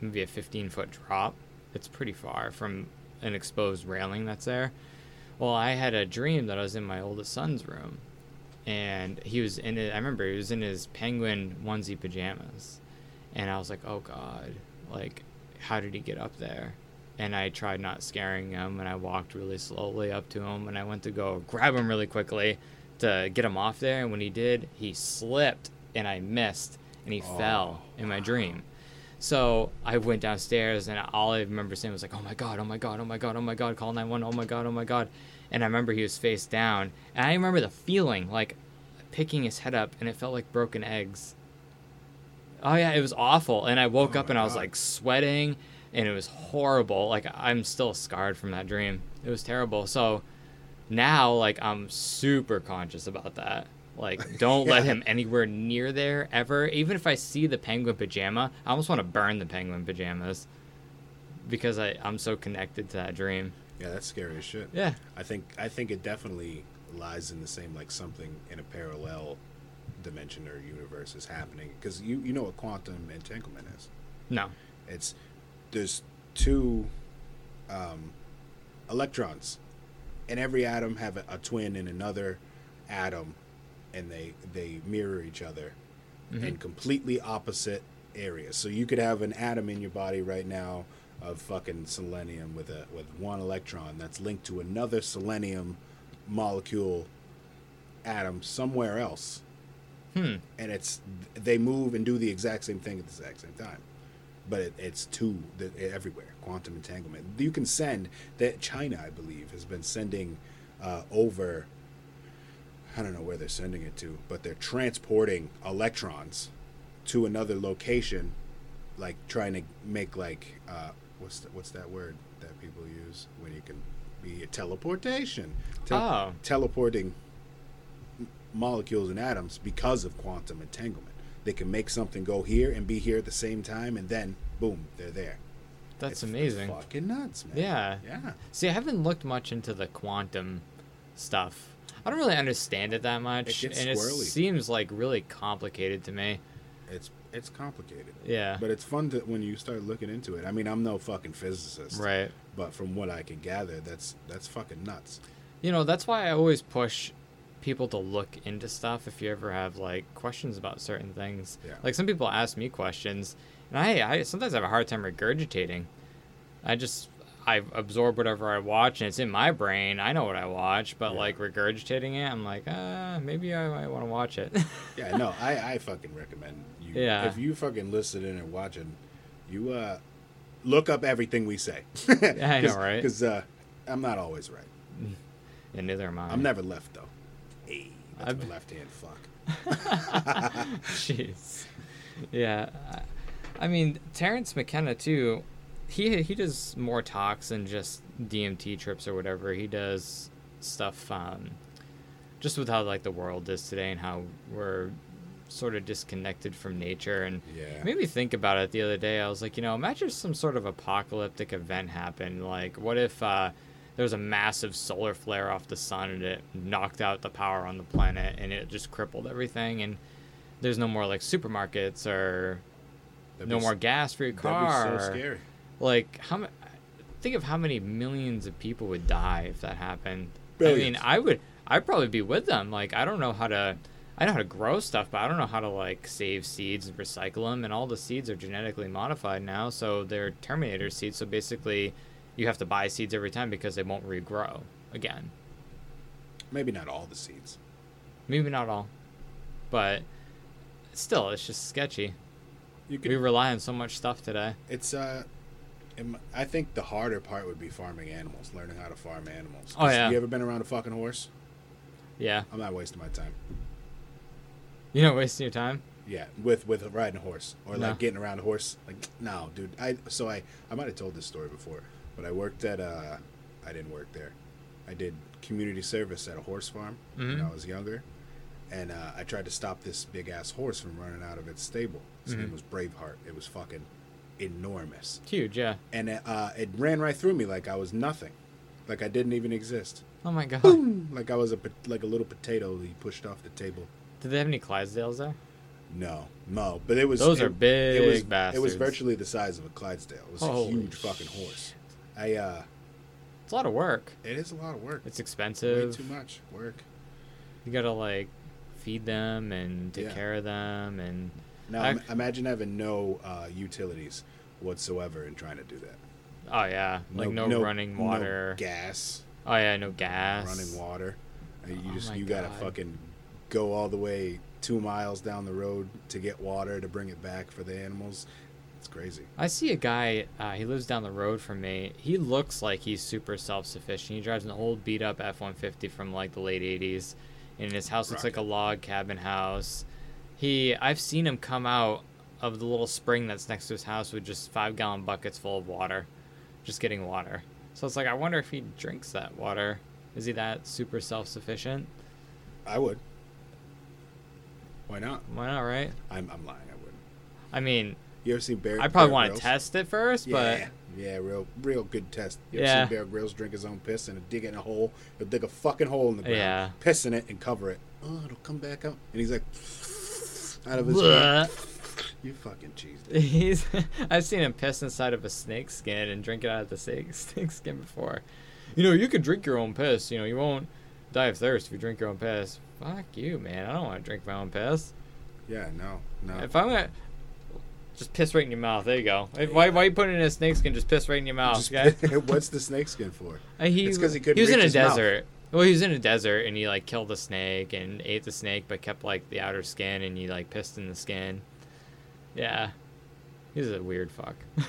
maybe a 15 foot drop. It's pretty far from an exposed railing that's there. Well, I had a dream that I was in my oldest son's room, and he was in it. I remember he was in his penguin onesie pajamas, and I was like, "Oh God, like, how did he get up there?" And I tried not scaring him, and I walked really slowly up to him, and I went to go grab him really quickly to get him off there. And when he did, he slipped, and I missed, and he oh. fell Oh, in my dream. So I went downstairs, and all I remember saying was like, "Oh my god, oh my god, oh my god, oh my god, call 911, oh my god, oh my god," and I remember he was face down, and I remember the feeling like picking his head up, and it felt like broken eggs. Oh yeah, it was awful, and I woke Oh up and I was like sweating, and it was horrible. Like I'm still scarred from that dream. It was terrible. So now, like I'm super conscious about that. Like, don't let him anywhere near there ever. Even if I see the penguin pajama, I almost want to burn the penguin pajamas because I I'm so connected to that dream. Yeah, that's scary as shit. Yeah. I think I think it definitely lies in the same like something in a parallel dimension or universe is happening because you you know what quantum entanglement is. No. It's there's two um, electrons, and every atom have a, a twin in another atom, and they they mirror each other in completely opposite areas. So you could have an atom in your body right now of fucking selenium with a with one electron that's linked to another selenium molecule atom somewhere else Hmm. and it's they move and do the exact same thing at the exact same time but it, it's two the, everywhere quantum entanglement you can send that china i believe has been sending uh, over i don't know where they're sending it to but they're transporting electrons to another location like trying to make like uh, what's the, what's that word that people use when you can be a teleportation Tel- Oh. teleporting molecules and atoms because of quantum entanglement they can make something go here and be here at the same time and then boom they're there That's It's amazing. fucking nuts man Yeah. yeah See, I haven't looked much into the quantum stuff. I don't really understand it that much, gets and it seems like really complicated to me. it's it's complicated Yeah. but it's fun to when you start looking into it i mean i'm no fucking physicist Right. but from what i can gather that's that's fucking nuts You know, that's why I always push people to look into stuff if you ever have like questions about certain things. Yeah. Like some people ask me questions, and I, I sometimes have a hard time regurgitating. I just I absorb whatever I watch, and it's in my brain. I know what I watch, but Yeah. like regurgitating it, I'm like, ah, maybe I might want to watch it. Yeah, no, I, I fucking recommend you. Yeah. If you fucking listening and watching, you uh, look up everything we say. Yeah, I know, right? Because uh, I'm not always right. and neither am I. I'm never left though. Hey, that's I've- my left hand. Fuck. Jeez. Yeah. I- I mean, Terence McKenna too. He he does more talks than just DMT trips or whatever. He does stuff um, just with how like the world is today and how we're sort of disconnected from nature and Yeah. made me think about it the other day. I was like, you know, imagine some sort of apocalyptic event happened. Like, what if uh, there was a massive solar flare off the sun and it knocked out the power on the planet and it just crippled everything and there's no more like supermarkets or That'd no be more gas for your That'd car. be so scary. Like, how ma- think of how many millions of people would die if that happened. I mean, I would, I'd probably be with them. Like, I don't know how to, I know how to grow stuff, but I don't know how to like save seeds and recycle them. And all the seeds are genetically modified now, so they're Terminator seeds. So basically, you have to buy seeds every time because they won't regrow again. Maybe not all the seeds. Maybe not all, but still, it's just sketchy. You We rely on so much stuff today. It's uh. I think the harder part would be farming animals, learning how to farm animals. Oh, yeah. You ever been around a fucking horse? Yeah, I'm not wasting my time. you're not wasting your time. Yeah, with with riding a horse or No. like getting around a horse. Like no, dude. I so I I might have told this story before, but I worked at uh I didn't work there. I did community service at a horse farm when Mhm. I was younger, and uh, I tried to stop this big ass horse from running out of its stable. His Mhm. name was Braveheart. It was fucking enormous, Huge, yeah. and it, uh, it ran right through me like I was nothing, like I didn't even exist. Oh my god. Like I was a like a little potato he pushed off the table. Did they have any Clydesdales there? No, no, but it was Those it, are big it was, bastards. It was virtually the size of a Clydesdale. It was Holy a huge fucking horse. I uh, It's a lot of work. it is a lot of work. It's Way expensive. too much work. You gotta like feed them and take Yeah. care of them and Now I- imagine having no uh, utilities whatsoever and trying to do that. oh yeah, like no, running no water. gas, oh yeah, no gas. running water. You Oh just you gotta fucking go all the way two miles down the road to get water to bring it back for the animals. It's crazy. I see a guy. Uh, he lives down the road from me. He looks like he's super self-sufficient. He drives an old beat-up F-150 from like the late '80s, and his house looks like a log cabin house. He, I've seen him come out of the little spring that's next to his house with just five-gallon buckets full of water, just getting water. So it's like I wonder if he drinks that water. Is he that super self-sufficient? I would. Why not? Why not, right? I'm, I'm lying. I wouldn't. I mean, You ever seen Bear? I probably Bear want to test it first, Yeah, but yeah, real, real good test. You Yeah. ever seen Bear Grylls drink his own piss and dig it in a hole? He'll dig a fucking hole in the ground, Yeah. piss in it, and cover it. Oh, it'll come back out, and he's like, out of his mouth. You fucking cheese. He's. I've seen him piss inside of a snake skin and drink it out of the snake, snake skin before. You know, you can drink your own piss. You know, you won't die of thirst if you drink your own piss. Fuck you, man. I don't want to drink my own piss. Yeah, no, no. If I'm gonna just piss right in your mouth, there you go. If- Why, why you putting it in a snake skin? Just piss right in your mouth, Just- okay? what's the snake skin for? Uh, he, It's 'cause he couldn't he was in a desert. mouth. Desert. Well, he was in a desert and he like killed a snake and ate the snake, but kept like the outer skin and he like pissed in the skin. Yeah, he's a weird fuck.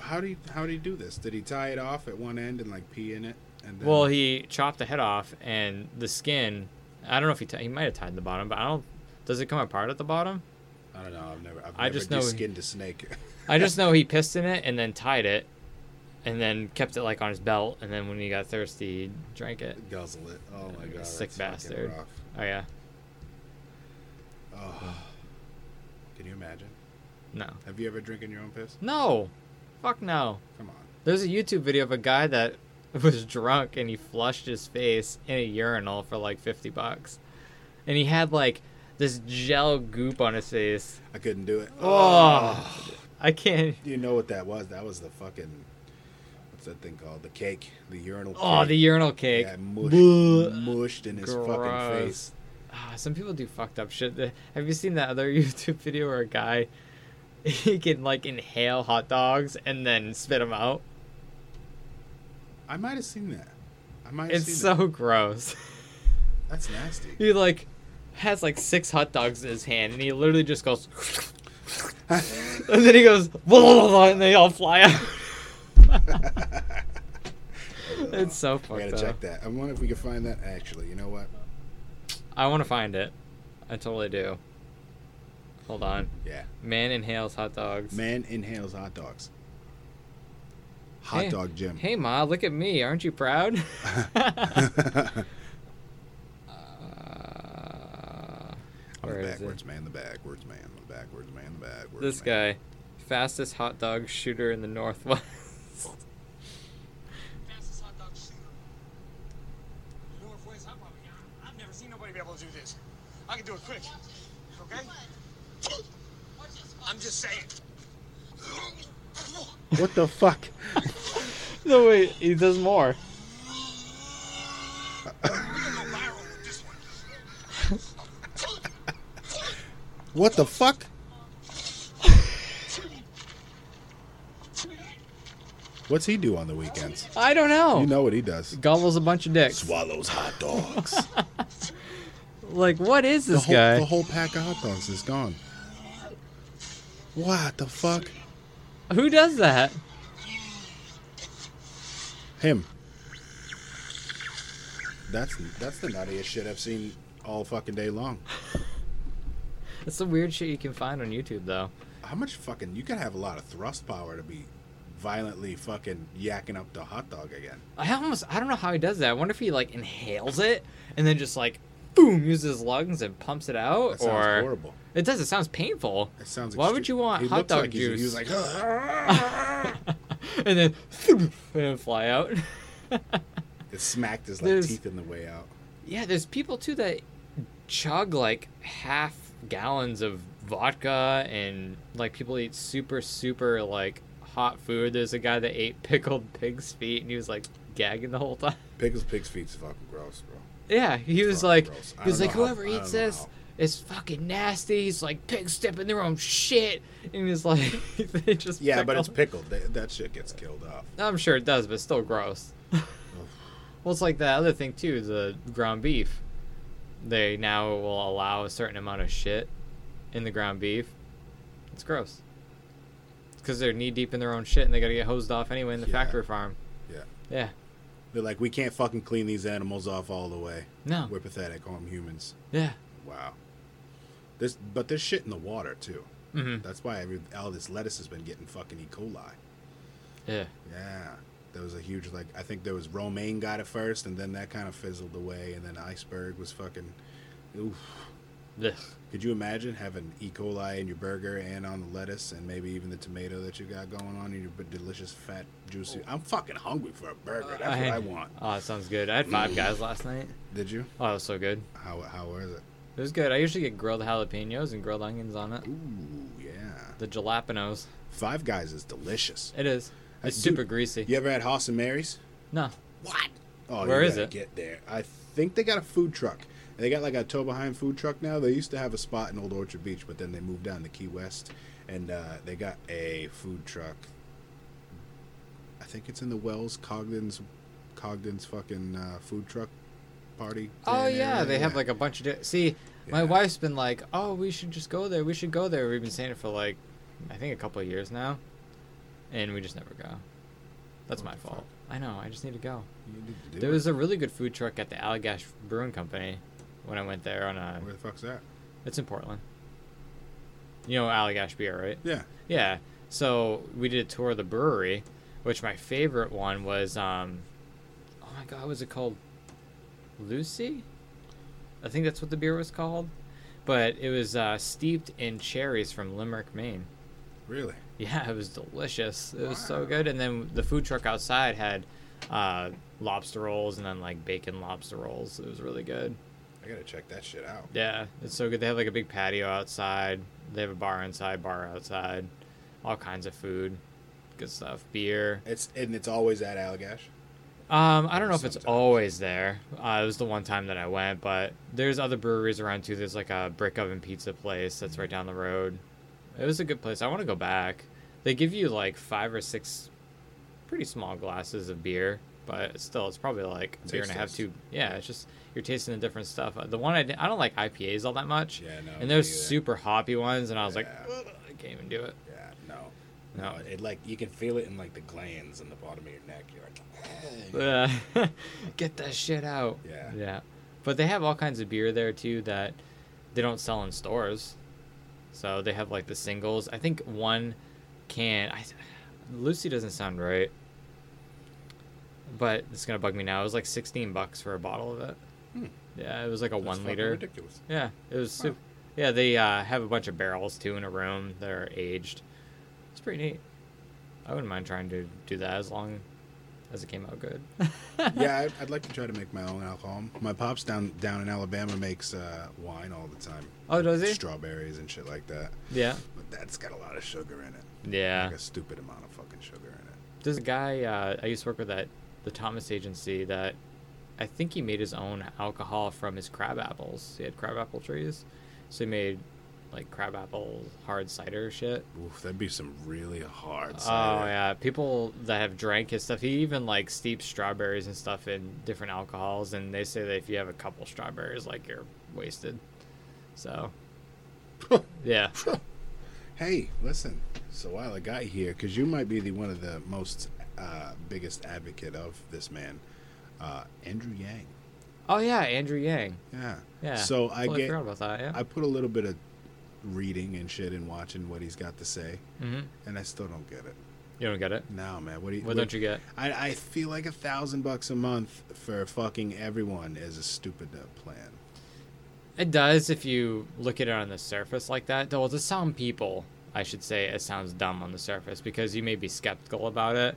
How do you how do you do this? Did he tie it off at one end and like pee in it? And then, well, he chopped the head off and the skin. I don't know if he t- he might have tied the bottom, but I don't. Does it come apart at the bottom? I don't know. I've never. I've I never just know he- skinned a snake. I just know he pissed in it and then tied it, and then kept it like on his belt, and then when he got thirsty, he drank it. Guzzle it. Oh my god. Sick bastard. Oh yeah, Oh. Can you imagine? no, Have you ever drinking your own piss? no, fuck no. Come on. There's a YouTube video of a guy that was drunk and he flushed his face in a urinal for like 50 bucks. And he had like this gel goop on his face. I couldn't do it. Oh, I can't. You know what that was? That was the fucking. What's that thing called? The cake. The urinal. Oh, cake. the urinal cake. Yeah, mushed, mushed in his fucking face. Ah, some people do fucked up shit. Have you seen that other YouTube video where a guy he can like inhale hot dogs and then spit them out? I might have seen that. I might have It's so that. and That's nasty. He like has like six hot dogs in his hand and he literally just goes and then he goes and they all fly out. it's so I fucked gotta up. check that. I wonder if we can find that. Actually, you know what? I want to find it. I totally do. Hold on. Yeah. Man inhales hot dogs. Man inhales hot dogs. Hot Hey- dog Jim. Hey ma, look at me. Aren't you proud? Uh, I'm where the backwards man, the backwards man, the backwards man, the backwards This man. guy, fastest hot dog shooter in the Northwest. fastest hot dog shooter. Northwest, I'm probably, I've never seen nobody be able to do this. I can do it quick. Okay? I'm just saying. What the fuck? no wait, he does more. We're gonna go viral with this one. What the fuck? What's he do on the weekends? I don't know. You know what he does. Gobbles a bunch of dicks. Swallows hot dogs. Like, what is the this whole guy? the whole pack of hot dogs is gone. What the fuck? Who does that? Him. That's that's the nuttiest shit I've seen all fucking day long. That's the weird shit you can find on YouTube, though. How much fucking you gotta have a lot of thrust power to be violently fucking yakking up the hot dog again. I almost, I don't know how he does that. I wonder if he like inhales it and then just like, boom, uses his lungs and pumps it out, That sounds or horrible. it does. It sounds painful. It sounds. Why extre- would you want he hot dog like juice? He was like, and then, and then fly out. it smacked his like There's- teeth in the way out. Yeah, there's people too that chug like half gallons of vodka and like people eat super super like hot food. There's a guy that ate pickled pig's feet and he was like gagging the whole time. Pickles pig's feet feet's fucking gross, bro. Yeah, he was like gross. He was like know whoever I eats this is fucking nasty. He's like pigs stepping their own shit and he's like they just Yeah, but it's pickled. That, that shit gets killed off. I'm sure it does, but it's still gross. well, it's like that other thing too, the ground beef. They now will allow a certain amount of shit in the ground beef. It's gross. Because they're knee deep in their own shit and they gotta get hosed off anyway in the Yeah. factory farm. Yeah. Yeah. They're like, we can't fucking clean these animals off all the way. No. We're pathetic on humans. Yeah. Wow. There's, but there's shit in the water too. hmm That's why every, all this lettuce has been getting fucking E. coli. Yeah. Yeah. There was a huge like I think there was romaine got it first, and then that kind of fizzled away, and then iceberg was fucking. Oof. Ugh. Could you imagine having E. coli in your burger and on the lettuce, and maybe even the tomato that you got going on in your delicious fat juicy? Oh. I'm fucking hungry for a burger. That's what I want. Oh, it sounds good. I had five guys last night. Did you? Oh, it was so good. How how was it? It was good. I usually get grilled jalapenos and grilled onions on it. Ooh, yeah. The jalapenos. Five Guys is delicious. It is. I It's super greasy. You ever had Hoss and Mary's? No. What? Oh, Where you is it? Get there. I think they got a food truck. They got like a Tobaheim food truck now. They used to have a spot in Old Orchard Beach, but then they moved down to Key West, and uh, they got a food truck. I think it's in the Wells Cogden's, Cogden's fucking uh, food truck party. Oh yeah, area? they have like a bunch of. Di- See, my wife's been like, "Oh, we should just go there. We should go there." We've been saying it for like, I think a couple of years now, and we just never go. That's What my fault. I know. I just need to go. You need to do There it. was a really good food truck at the Allagash Brewing Company when I went there on a. Where the fuck's that? It's in Portland. You know Allagash beer, right? Yeah. Yeah. So we did a tour of the brewery, which my favorite one was um oh my god, what was it called? Lucy? I think that's what the beer was called. But it was uh, steeped in cherries from Limerick, Maine. Really? Yeah, it was delicious. It was so good. And then the food truck outside had uh, lobster rolls and then like bacon lobster rolls. It was really good. I gotta check that shit out. Yeah, it's so good. They have like a big patio outside. They have a bar inside, bar outside. All kinds of food, good stuff. Beer. It's and it's always at Allagash. Um, I don't know if it's Sometimes. always there. Uh, it was the one time that I went, but there's other breweries around too. There's like a brick oven pizza place that's right down the road. It was a good place. I want to go back. They give you like five or six pretty small glasses of beer, but still, it's probably like a beer and a half, two. Yeah, it's just you're tasting the different stuff. The one I, I don't like IPAs all that much. Yeah, no. and either. super hoppy ones, and I was like, Yeah. "Ugh, I can't even do it. Yeah, no. No. It like you can feel it in like the glands in the bottom of your neck. You're like, Yeah. Get that shit out. Yeah. Yeah. But they have all kinds of beer there too that they don't sell in stores. So they have like the singles. I think one can I Lucy doesn't sound right. But it's gonna bug me now. It was like sixteen bucks for a bottle of it. Hmm. Yeah, it was like a That's one liter. Ridiculous. Yeah, it was Huh. super. Yeah, they uh, have a bunch of barrels too in a room that are aged. It's pretty neat. I wouldn't mind trying to do that as long as it came out good. yeah, I'd, I'd like to try to make my own alcohol. My pops down down in Alabama makes uh, wine all the time. Oh, does he? Strawberries and shit like that. Yeah. But that's got a lot of sugar in it. Yeah. Like a stupid amount of fucking sugar in it. There's a guy uh, I used to work with at the Thomas Agency that I think he made his own alcohol from his crab apples. He had crab apple trees, so he made like crab apple hard cider shit. Oof, that'd be some really hard Oh cider. yeah, people that have drank his stuff. He even like steeps strawberries and stuff in different alcohols, and they say that if you have a couple strawberries, like you're wasted. So yeah, Hey, listen. So while I got here, because you might be the one of the most uh, biggest advocate of this man, uh, Andrew Yang. oh yeah, Andrew Yang. Yeah. Yeah. So I Totally get. forgot about that. Yeah. I put a little bit of reading and shit and watching what he's got to say, hmm and I still don't get it. You don't get it. No, man. What do you? What don't you get? I, I feel like a thousand bucks a month for fucking everyone is a stupid uh, plan. It does if you look at it on the surface like that. Well, to some people, I should say, it sounds dumb on the surface because you may be skeptical about it,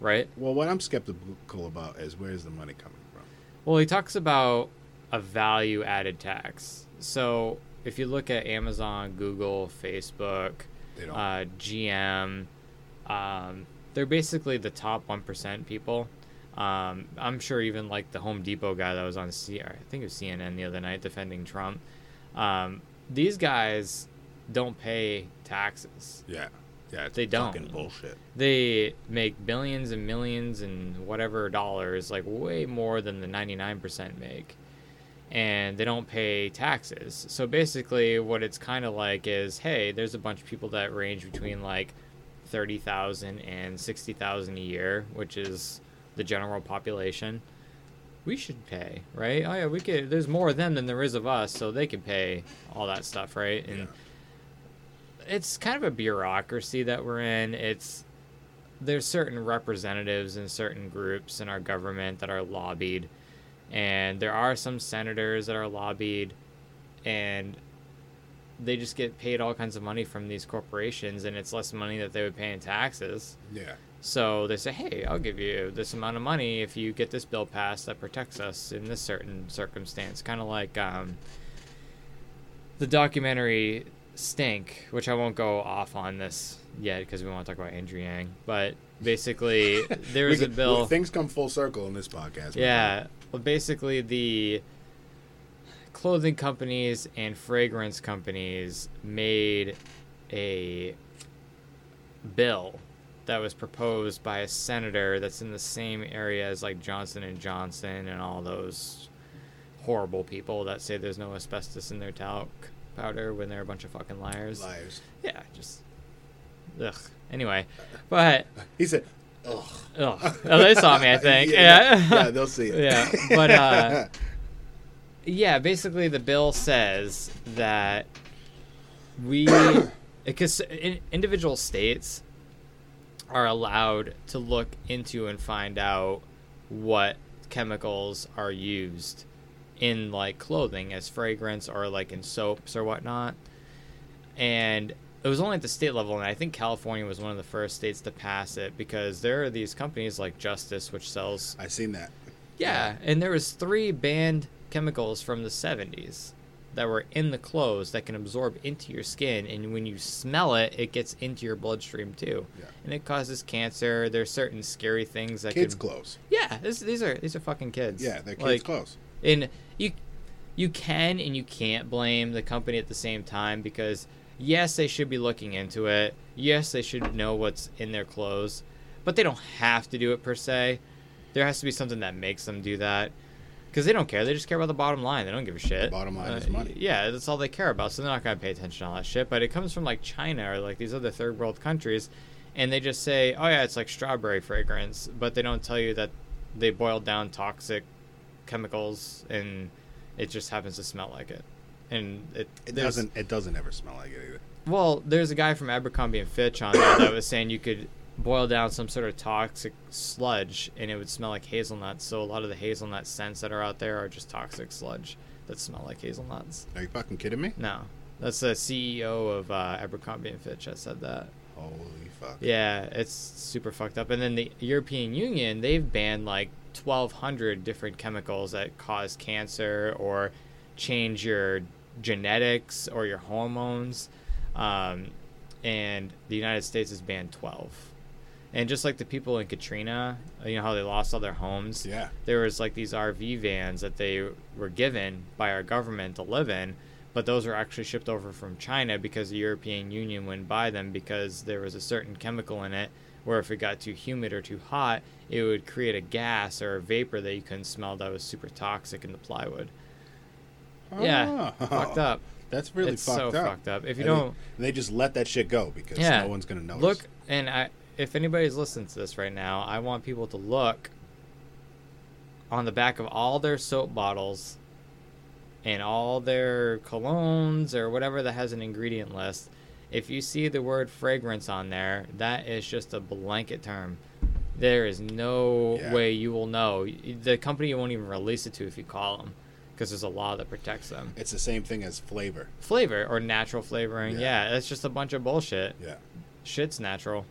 right? Well, what I'm skeptical about is where's the money coming from? Well, he talks about a value added tax. So if you look at Amazon, Google, Facebook, They don't. uh, GM, um, they're basically the top 1% people. Um, I'm sure even like the Home Depot guy that was on C- I think it was CNN the other night defending Trump. Um, these guys don't pay taxes. yeah. Yeah. They don't. fucking bullshit. They make billions and millions and whatever dollars, like way more than the 99% make. And they don't pay taxes. So basically, what it's kind of like is hey, there's a bunch of people that range between like 30,000 and 60,000 a year, which is the general population. We should pay, right? Oh, yeah, we could. There's more of them than there is of us, so they can pay all that stuff, right? And Yeah. It's kind of a bureaucracy that we're in. It's there's certain representatives in certain groups in our government that are lobbied, and there are some senators that are lobbied, and they just get paid all kinds of money from these corporations, and it's less money that they would pay in taxes. Yeah. So they say, hey, I'll give you this amount of money if you get this bill passed that protects us in this certain circumstance. Kind of like um, the documentary Stink, which I won't go off on this yet because we want to talk about Andrew Yang. But basically, there was a bill. well, things come full circle in this podcast. Yeah. Well, basically, the clothing companies and fragrance companies made a bill that was proposed by a senator that's in the same area as like Johnson and Johnson and all those horrible people that say there's no asbestos in their talc powder when they're a bunch of fucking liars. Liars. Yeah, just ugh. Anyway, but He said, "Ugh." ugh. Oh, they saw me, I think. yeah, yeah. yeah, they'll see it. Yeah, but, uh, yeah, basically the bill says that we because in, individual states are allowed to look into and find out what chemicals are used in like clothing as fragrance or like in soaps or whatnot and it was only at the state level and i think california was one of the first states to pass it because there are these companies like justice which sells I've seen that. yeah, and there was three banned chemicals from the 70s that were in the clothes that can absorb into your skin and when you smell it it gets into your bloodstream too. Yeah. And it causes cancer. There's certain scary things that Kids' can clothes. Yeah, this, these are these are fucking kids. Yeah, they're kids' Like, clothes. and you you can and you can't blame the company at the same time because yes they should be looking into it. Yes they should know what's in their clothes. But they don't have to do it per se. There has to be something that makes them do that. Because they don't care. They just care about the bottom line. They don't give a shit. Bottom line Uh, is money. yeah that's all they care about. So they're not going to pay attention to all that shit. But it comes from like china or like these other third world countries and they just say oh yeah it's like strawberry fragrance. But they don't tell you that they boiled down toxic chemicals and it just happens to smell like it and it, It doesn't. It doesn't ever smell like it either. well there's a guy from abercrombie and fitch on there that was saying you could boil down some sort of toxic sludge and it would smell like hazelnuts so a lot of the hazelnut scents that are out there are just toxic sludge that smell like hazelnuts Are you fucking kidding me? no that's the ceo of uh, abercrombie and fitch that said that Holy fuck. yeah, it's super fucked up. And then the European Union, they've banned like 1,200 different chemicals that cause cancer or change your genetics or your hormones. Um, and the United States has banned 12. And just like the people in Katrina, you know how they lost all their homes? Yeah. there was like these RV vans that they were given by our government to live in, but those were actually shipped over from China because the European Union wouldn't buy them because there was a certain chemical in it where if it got too humid or too hot, it would create a gas or a vapor that you couldn't smell that was super toxic in the plywood. Yeah, Oh, fucked up. That's really it's fucked so up. fucked up. If you And don't and they just let that shit go because Yeah. no one's gonna notice. look, and I, if anybody's listening to this right now, I want people to look on the back of all their soap bottles and all their colognes or whatever that has an ingredient list. If you see the word fragrance on there, that is just a blanket term. There is no Yeah. way you will know. The company won't even release it to if you call them because there's a law that protects them. It's the same thing as flavor. Flavor or natural flavoring, Yeah. yeah, that's just a bunch of bullshit. Yeah. Shit's natural,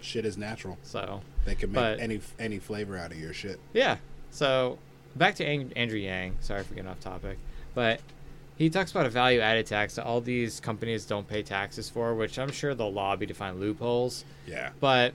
Shit is natural. so They can make But- any any flavor out of your shit. Yeah. So back to Andrew Yang. Sorry for getting off topic, but he talks about a value added tax that all these companies don't pay taxes for, which I'm sure they'll lobby to find loopholes. Yeah. But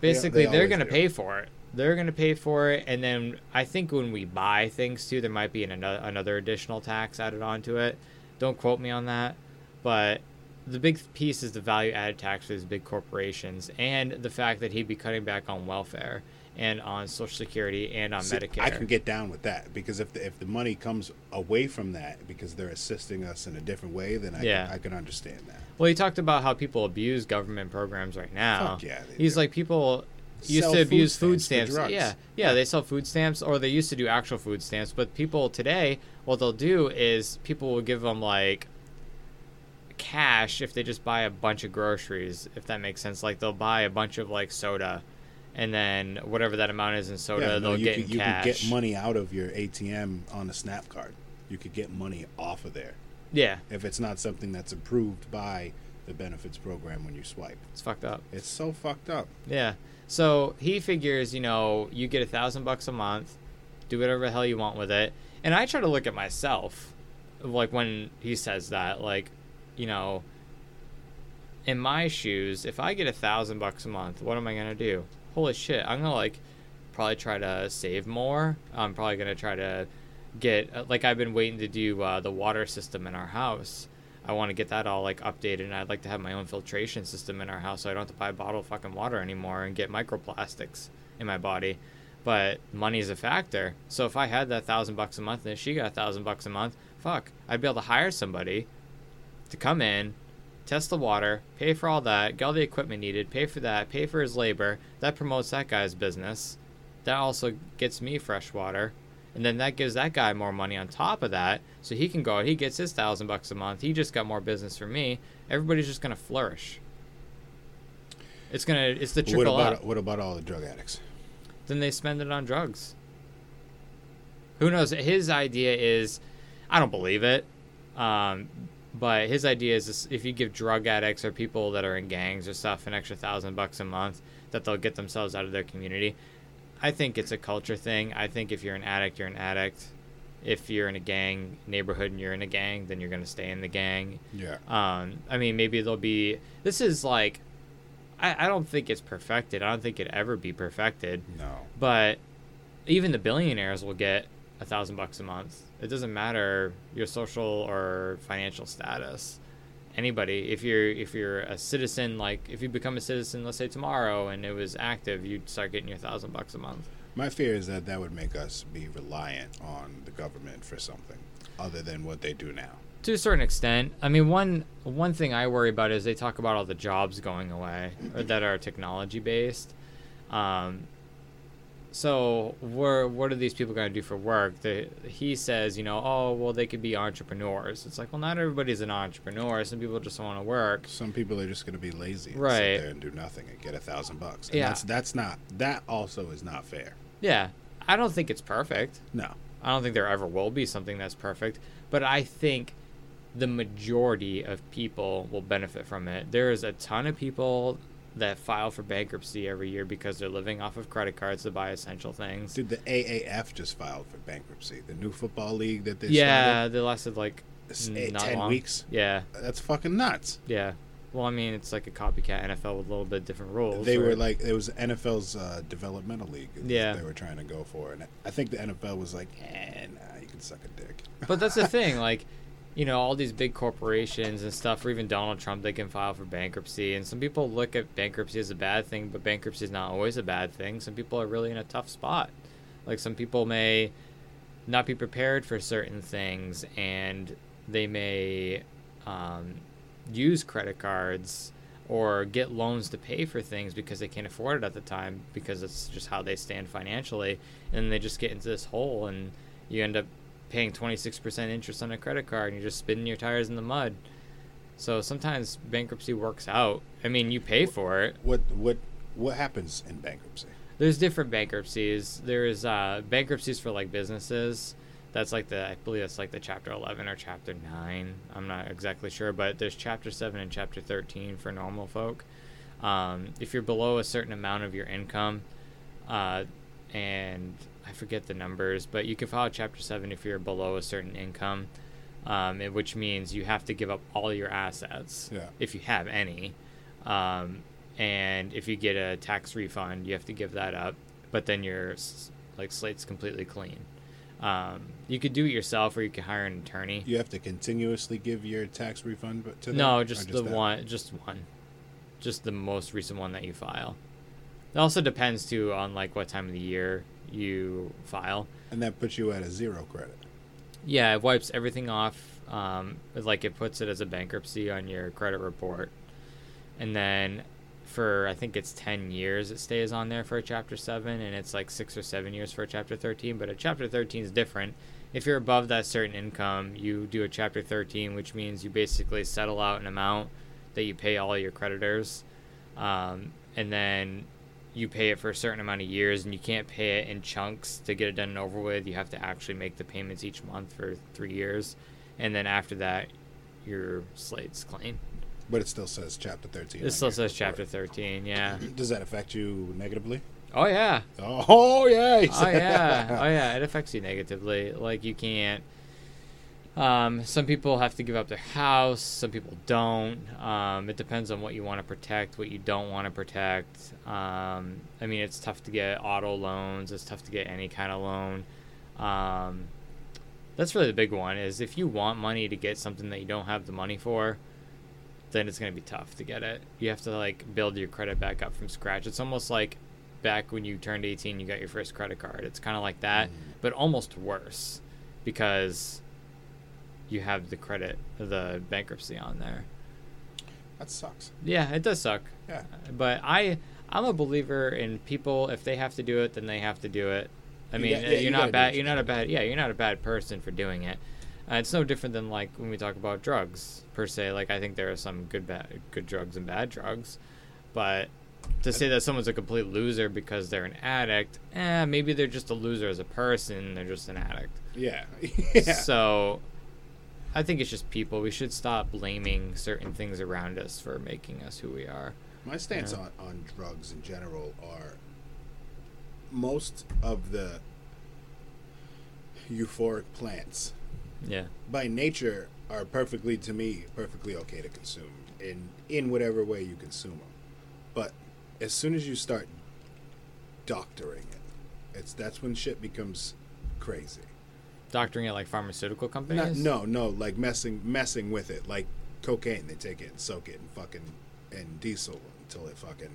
They- basically, they they are going to pay for it. They're going to pay for it, and then I think when we buy things too, there might be an, another additional tax added onto it. Don't quote me on that, but the big piece is the value added tax for these big corporations, and the fact that he'd be cutting back on welfare and on Social Security and on See, Medicare. I can get down with that because if the, if the money comes away from that because they're assisting us in a different way, then I Yeah. can, I can understand that. Well, he talked about how people abuse government programs right now. Fuck yeah, He's do. like people used to food abuse food stamps for stamps. Yeah, yeah, they sell food stamps, or they used to do actual food stamps. But people today, what they'll do is people will give them like cash if they just buy a bunch of groceries. If that makes sense, like they'll buy a bunch of like soda, and then whatever that amount is in soda, yeah, no, they'll you get could, you cash. could get money out of your ATM on a snap card. You could get money off of there Yeah, if it's not something that's approved by the benefits program when you swipe. it's fucked up. It's so fucked up. Yeah. So he figures, you know, you get a thousand bucks a month, do whatever the hell you want with it. And I try to look at myself, like when he says that, like, you know, in my shoes, if I get a thousand bucks a month, what am I gonna do? Holy shit, I'm gonna like probably try to save more. I'm probably gonna try to get uh, like I've been waiting to do uh, the water system in our house. I want to get that all like updated, and I'd like to have my own filtration system in our house, so I don't have to buy bottled fucking water anymore and get microplastics in my body. but money is a factor. So if I had that thousand bucks a month and if she got a thousand bucks a month, fuck, I'd be able to hire somebody to come in, test the water, pay for all that, get all the equipment needed, pay for that, pay for his labor. That promotes that guy's business. That also gets me fresh water. And then that gives that guy more money on top of that. So he can go out, he gets his thousand bucks a month. He just got more business from me. Everybody's just gonna flourish. It's gonna it's the What trickle about up. what about all the drug addicts? Then they spend it on drugs. Who knows? His idea is, I don't believe it, um, but his idea is this, if you give drug addicts or people that are in gangs or stuff an extra thousand bucks a month, that they'll get themselves out of their community. I think it's a culture thing. I think if you're an addict, you're an addict. If you're in a gang neighborhood and you're in a gang, then you're gonna stay in the gang. Yeah. Um, I mean, maybe there'll be. This is like, I, I don't think it's perfected. I don't think it ever be perfected. No. But even the billionaires will get a thousand bucks a month. It doesn't matter your social or financial status. Anybody, if you're if you're a citizen, like if you become a citizen, let's say tomorrow, and it was active, you'd start getting your thousand bucks a month. My fear is that that would make us be reliant on the government for something other than what they do now. to a certain extent. I mean, one one thing I worry about is they talk about all the jobs going away or that are technology based. Um, so where what are these people going to do for work? The, he says, you know, oh well, they could be entrepreneurs. It's like, well, not everybody's an entrepreneur. Some people just want to work. Some people are just going to be lazy and Right. sit there and do nothing and get a thousand bucks. And Yeah. That's that's not that also is not fair. Yeah, I don't think it's perfect. No. I don't think there ever will be something that's perfect, but I think the majority of people will benefit from it. There is a ton of people that file for bankruptcy every year because they're living off of credit cards to buy essential things. Dude, the AAF just filed for bankruptcy. The new football league that they yeah, they lasted like started. Eight, not ten long. weeks. Yeah, That's fucking nuts. yeah. Well, I mean, it's like a copycat NFL with a little bit different rules. They were like it was NFL's uh, developmental league. Yeah. they were trying to go for, and I think the NFL was like, eh, nah, you can suck a dick. But that's the thing, like, you know, all these big corporations and stuff, or even Donald Trump, they can file for bankruptcy. And some people look at bankruptcy as a bad thing, but bankruptcy is not always a bad thing. Some people are really in a tough spot. Like, some people may not be prepared for certain things, and they may um, use credit cards or get loans to pay for things because they can't afford it at the time because it's just how they stand financially. And they just get into this hole, and you end up paying 26% interest on a credit card and you're just spinning your tires in the mud. So sometimes bankruptcy works out. I mean, you pay for it. What what what happens in bankruptcy? There's different bankruptcies. There's uh, bankruptcies for like businesses. That's like the I believe that's like the chapter 11 or chapter 9. I'm not exactly sure, but there's chapter 7 and chapter 13 for normal folk. Um, if you're below a certain amount of your income, uh, and I forget the numbers, but you can file chapter 7 if you're below a certain income, um, which means you have to give up all your assets Yeah. if you have any. Um, and if you get a tax refund, you have to give that up. But then your like slate's completely clean. Um, you could do it yourself, or you can hire an attorney. You have to continuously give your tax refund to them? no, or just, the that? one, just one, just the most recent one that you file. It also depends too on like what time of the year you file. And that puts you at a zero credit. Yeah, it wipes everything off. Um, like it puts it as a bankruptcy on your credit report, and then for I think it's ten years it stays on there for a chapter seven, and it's like six or seven years for a chapter thirteen. But a chapter thirteen is different. If you're above that certain income, you do a chapter thirteen, which means you basically settle out an amount that you pay all your creditors, um, and then you pay it for a certain amount of years and you can't pay it in chunks to get it done and over with. You have to actually make the payments each month for three years. And then after that, your slate's clean. But it still says chapter 13. It still says chapter 13, yeah. Does that affect you negatively? Oh, yeah. Oh, yeah. Oh, yeah. Oh, yeah. It affects you negatively. Like, you can't. Um, some people have to give up their house. Some people don't. Um, it depends on what you want to protect, what you don't want to protect. Um, I mean, it's tough to get auto loans. It's tough to get any kind of loan. Um, that's really the big one. Is if you want money to get something that you don't have the money for, then it's gonna be tough to get it. You have to like build your credit back up from scratch. It's almost like back when you turned 18, you got your first credit card. It's kind of like that, Mm. but almost worse because you have the credit, the bankruptcy on there. That sucks. Yeah, it does suck. Yeah. But I, I'm a believer in people. If they have to do it, then they have to do it. I mean, got- uh, yeah, you you're gotta not bad. you You're not a bad. Yeah, you're not a bad person for doing it. Uh, it's no different than like when we talk about drugs per se. Like I think there are some good bad good drugs and bad drugs, but to say that someone's a complete loser because they're an addict, eh, maybe they're just a loser as a person. They're just an addict. Yeah. yeah. So I think it's just people. We should stop blaming certain things around us for making us who we are. My stance Yeah. on, on drugs in general are most of the euphoric plants Yeah. by nature are perfectly to me perfectly okay to consume in in whatever way you consume them. But as soon as you start doctoring it, it's that's when shit becomes crazy. Doctoring it like pharmaceutical Not, companies? no, no, like messing messing with it, like cocaine. They take it and soak it and fucking and diesel until it fucking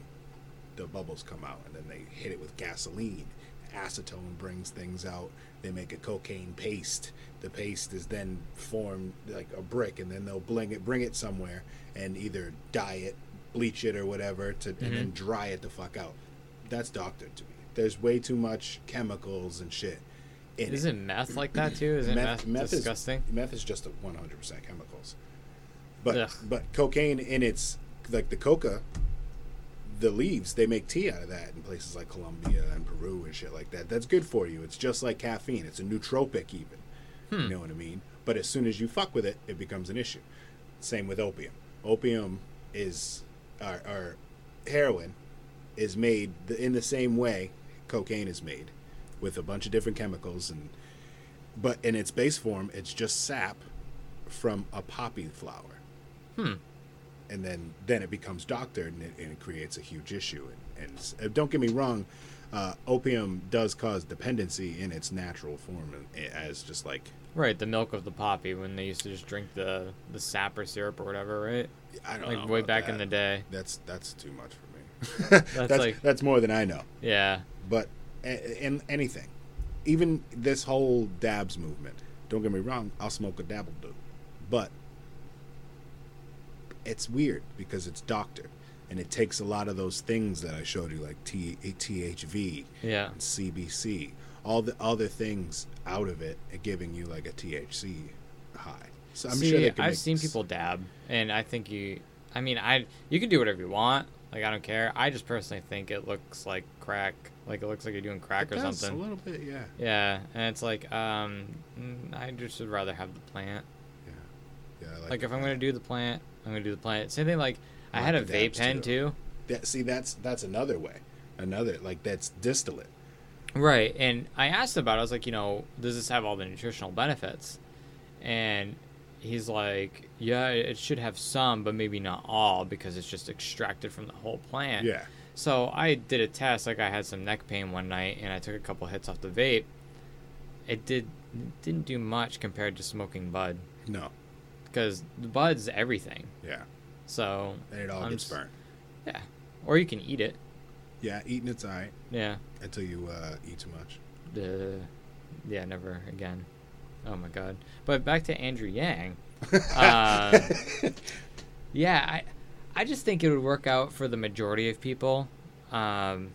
the bubbles come out, and then they hit it with gasoline. Acetone brings things out. They make a cocaine paste. The paste is then formed like a brick, and then they'll bring it bring it somewhere and either dye it, bleach it, or whatever, to and then mm-hmm. dry it the fuck out. That's doctored to me. There's way too much chemicals and shit. In it. Isn't meth like that too? Isn't meth, disgusting? Is, meth is just a 100% chemicals. But Ugh. but cocaine in its like the coca, the leaves they make tea out of that in places like Colombia and Peru and shit like that. That's good for you. It's just like caffeine. It's a nootropic even. Hmm. You know what I mean? But as soon as you fuck with it, it becomes an issue. Same with opium. Opium is or, or heroin is made in the same way cocaine is made with a bunch of different chemicals and but in its base form it's just sap from a poppy flower Hmm. and then then it becomes doctored and it, and it creates a huge issue and, and uh, don't get me wrong uh, opium does cause dependency in its natural form as just like Right, the milk of the poppy when they used to just drink the the sap or syrup or whatever, right? I don't Like know way back in the day. that's that's too much for me that's like- that's more than I know Yeah. but in anything, even this whole dabs movement. Don't get me wrong, I'll smoke a dabble do, but it's weird because it's doctored, and it takes a lot of those things that I showed you, like T- THV Yeah. and CBC, all the other things out of it, giving you like a THC high. So I'm See, sure I've seen s- people dab, and I think you. I mean, I you can do whatever you want. Like I don't care. I just personally think it looks like crack. Like it looks like you're doing crack It or does, something. A little bit, yeah. Yeah, and it's like, um, mm, I just would rather have the plant. Yeah, I Like, the if I'm gonna do the plant, I'm gonna do the plant. Same thing. Like I Like had a vape pen too. too. That, see, that's that's another way, another like that's distillate. Right, and I asked about. it. I was like, you know, does this have all the nutritional benefits? And he's like, yeah, it should have some, but maybe not all because it's just extracted from the whole plant. Yeah. So I did a test. Like I had some neck pain one night, and I took a couple hits off the vape. It did didn't do much compared to smoking bud No. because the bud's everything. Yeah. So And it all I'm gets s- burnt. yeah, or you can eat it. Yeah, eating it's alright Yeah. until you uh, eat too much. Uh, yeah, never again. Oh my god. But back to Andrew Yang. Um, yeah, I, I just think it would work out for the majority of people. Um,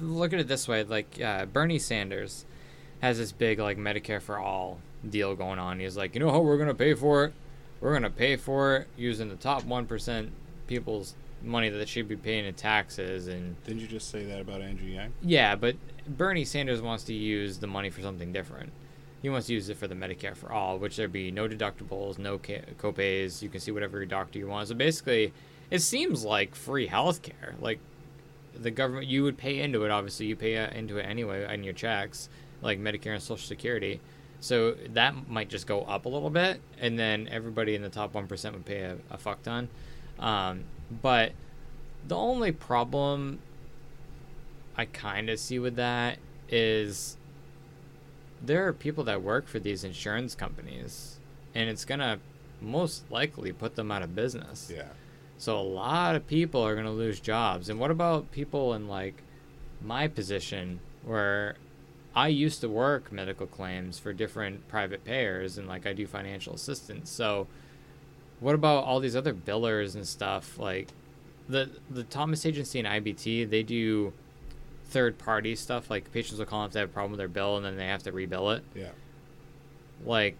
look at it this way: like uh, Bernie Sanders has this big like Medicare for all deal going on. He's like, you know how we're gonna pay for it? We're gonna pay for it using the top one percent people's money that they should be paying in taxes and Didn't you just say that about Andrew Yang? yeah, but Bernie Sanders wants to use the money for something different. He wants to use it for the Medicare for all, which there'd be no deductibles, no ca- copays. You can see whatever doctor you want. So basically, it seems like free healthcare. Like the government, you would pay into it. Obviously, you pay uh, into it anyway in your checks, like Medicare and Social Security. So that might just go up a little bit, and then everybody in the top one percent would pay a, a fuck ton. Um, but the only problem I kind of see with that is there are people that work for these insurance companies, and it's gonna most likely put them out of business. Yeah. So a lot of people are gonna lose jobs. And what about people in like my position where I used to work medical claims for different private payers and like I do financial assistance. So what about all these other billers and stuff like the the Thomas Agency and IBT, they do third party stuff like patients will call if they have a problem with their bill and then they have to rebill it. Yeah. Like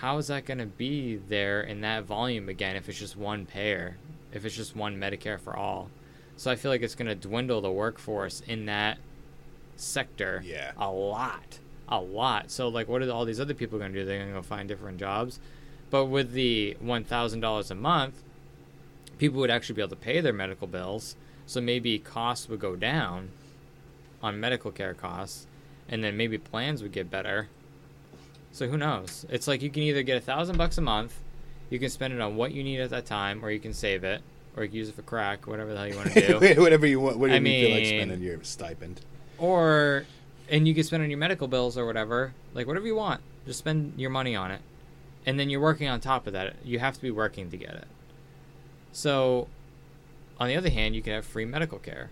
how is that going to be there in that volume again if it's just one payer, if it's just one Medicare for all? So I feel like it's going to dwindle the workforce in that sector Yeah. a lot, a lot. So like, what are all these other people going to do? They're going to go find different jobs. But with the one thousand dollars a month, people would actually be able to pay their medical bills. So maybe costs would go down on medical care costs, and then maybe plans would get better. So who knows? It's like you can either get a thousand bucks a month, you can spend it on what you need at that time, or you can save it, or you can use it for crack, whatever the hell you want to do. Whatever you want. Whatever I you feel like mean- spending your stipend. or and you can spend on your medical bills or whatever like whatever you want just spend your money on it and then you're working on top of that you have to be working to get it so on the other hand you can have free medical care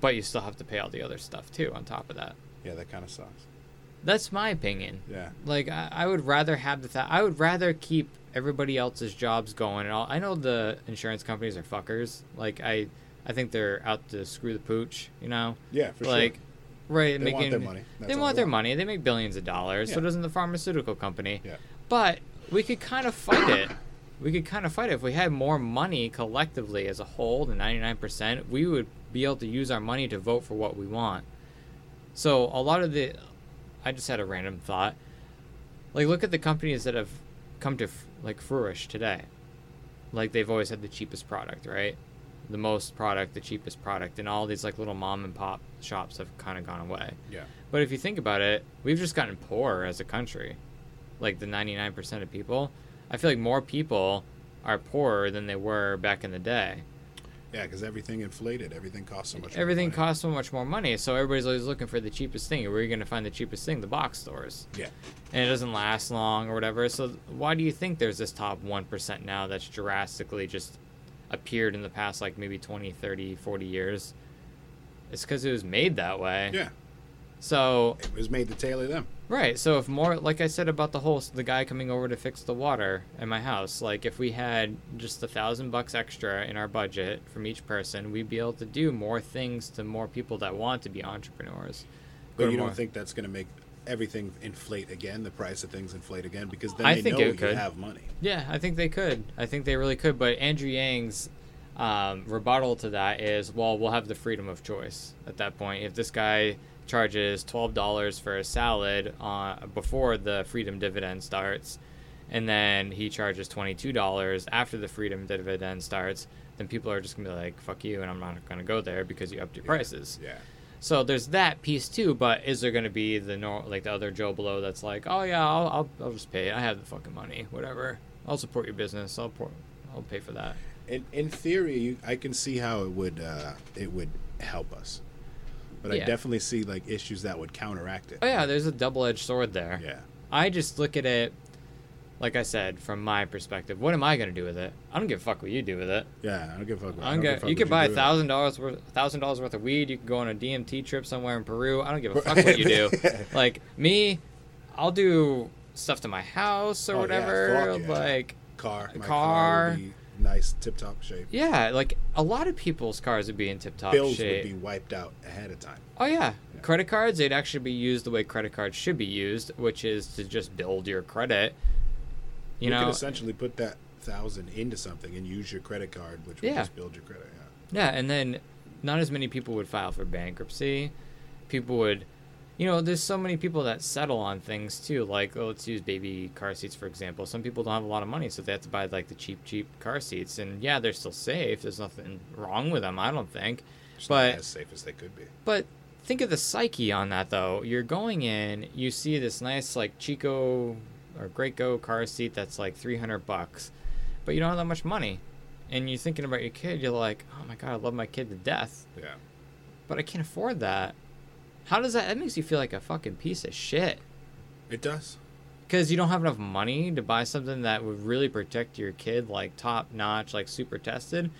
but you still have to pay all the other stuff too on top of that Yeah, that kind of sucks. that's my opinion Yeah. like I, I would rather have the th- I would rather keep everybody else's jobs going and all. I know the insurance companies are fuckers. Like I I think they're out to screw the pooch, you know? Yeah, for like sure. right They making want their money. That's they want their money. They make billions of dollars. So Yeah. doesn't the pharmaceutical company. Yeah. But we could kind of fight it. We could kind of fight it if we had more money collectively as a whole, the 99%, we would be able to use our money to vote for what we want. So a lot of the I just had a random thought. Like look at the companies that have come to like flourish today. Like they've always had the cheapest product, right? The most product, the cheapest product, and all these like little mom and pop shops have kind of gone away. Yeah. But if you think about it, we've just gotten poorer as a country. Like the 99% of people. I feel like more people are poorer than they were back in the day. Yeah, because everything inflated. Everything costs so much. more Everything costs so much more money, so everybody's always looking for the cheapest thing. Where are you going to find the cheapest thing? The box stores. Yeah. And it doesn't last long or whatever. So why do you think there's this top 1% now that's drastically just appeared in the past like maybe 20, 30, 40 years? It's because it was made that way. Yeah. So It was made to tailor them. Right. So if more, like I said about the whole the guy coming over to fix the water in my house, like if we had just a thousand bucks extra in our budget from each person, we'd be able to do more things to more people that want to be entrepreneurs. But you more- don't think that's going to make everything inflate again? The price of things inflate again because then I they think know it you could. have money. Yeah, I think they could. I think they really could. But Andrew Yang's um, rebuttal to that is, well, we'll have the freedom of choice at that point. If this guy charges twelve dollars for a salad uh, before the freedom dividend starts, and then he charges twenty two dollars after the freedom dividend starts, then people are just gonna be like, "Fuck you," and I'm not gonna go there because you upped your Yeah. prices. Yeah. So there's that piece too, but is there going to be the nor- like the other Joe Blow that's like, oh yeah, I'll, I'll, I'll just pay it. I have the fucking money, whatever. I'll support your business. I'll pour, I'll pay for that. In in theory, I can see how it would uh, it would help us, but I definitely see like issues that would counteract it. Oh yeah, there's a double-edged sword there. Yeah. I just look at it, like I said, from my perspective. What am I going to do with it? I don't give a fuck what you do with it. Yeah. I don't give a fuck. I I don't give a get, fuck you what could buy a thousand dollars worth, thousand dollars worth of weed. You could go on a DMT trip somewhere in Peru. I don't give a fuck what you do. like me, I'll do stuff to my house or Oh, yeah, whatever. fuck yeah. Like car. My car. Nice, tip top shape. Yeah, like a lot of people's cars would be in tip top shape. Bills shape. would be wiped out ahead of time. Oh yeah. credit cards they'd actually be used the way credit cards should be used, which is to just build your credit. You You, know, could essentially put that thousand into something and use your credit card, which would Yeah. just build your credit. Yeah. yeah, and then not as many people would file for bankruptcy. People would, you know, there's so many people that settle on things too. Like, oh, let's use baby car seats for example. Some people don't have a lot of money, so they have to buy like the cheap, cheap car seats. And yeah, they're still safe. There's nothing wrong with them, I don't think. Just But- as safe as they could be. But think of the psyche on that though. You're going in, you see this nice like Chicco or Graco car seat that's like 300 bucks, but you don't have that much money. And you're thinking about your kid, you're like, "Oh my god, I love my kid to death, Yeah. but I can't afford that." How does that that makes you feel like a fucking piece of shit? It does. Cuz you don't have enough money to buy something that would really protect your kid like top notch, like super tested.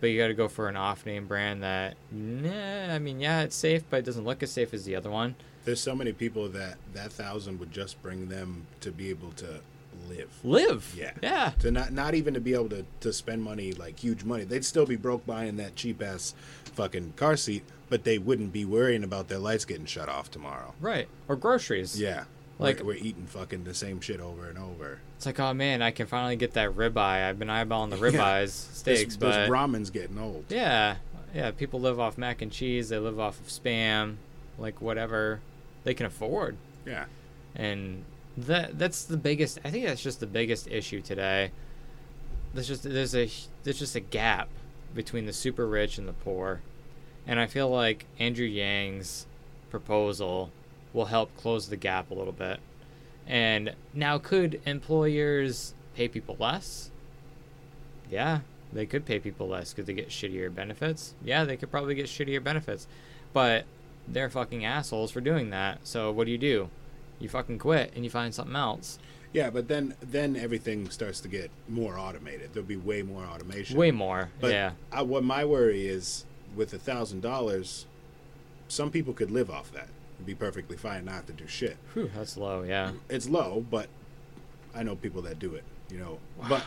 but you got to go for an off-name brand that, nah, I mean, yeah, it's safe, but it doesn't look as safe as the other one. There's so many people that that thousand would just bring them to be able to live. Live. Yeah. Yeah. To not not even to be able to, to spend money like huge money. They'd still be broke buying that cheap ass fucking car seat, but they wouldn't be worrying about their lights getting shut off tomorrow. Right. Or groceries. Yeah. Like- we're, we're eating fucking the same shit over and over. It's like, oh man, I can finally get that ribeye. I've been eyeballing the ribeyes, steaks, this, but this ramen's getting old. yeah, yeah, people live off mac and cheese. They live off of spam, like whatever they can afford. Yeah. and that that's the biggest i think that's just the biggest issue today there's just there's a there's just a gap between the super rich and the poor and i feel like andrew yang's proposal will help close the gap a little bit and now could employers pay people less yeah they could pay people less could they get shittier benefits yeah they could probably get shittier benefits but they're fucking assholes for doing that so what do you do you fucking quit and you find something else. Yeah, but then then everything starts to get more automated. There'll be way more automation. Way more. But yeah. I, what my worry is with a thousand dollars, some people could live off that. It'd be perfectly fine not to do shit. Whew, that's low. Yeah. It's low, but I know people that do it. You know, but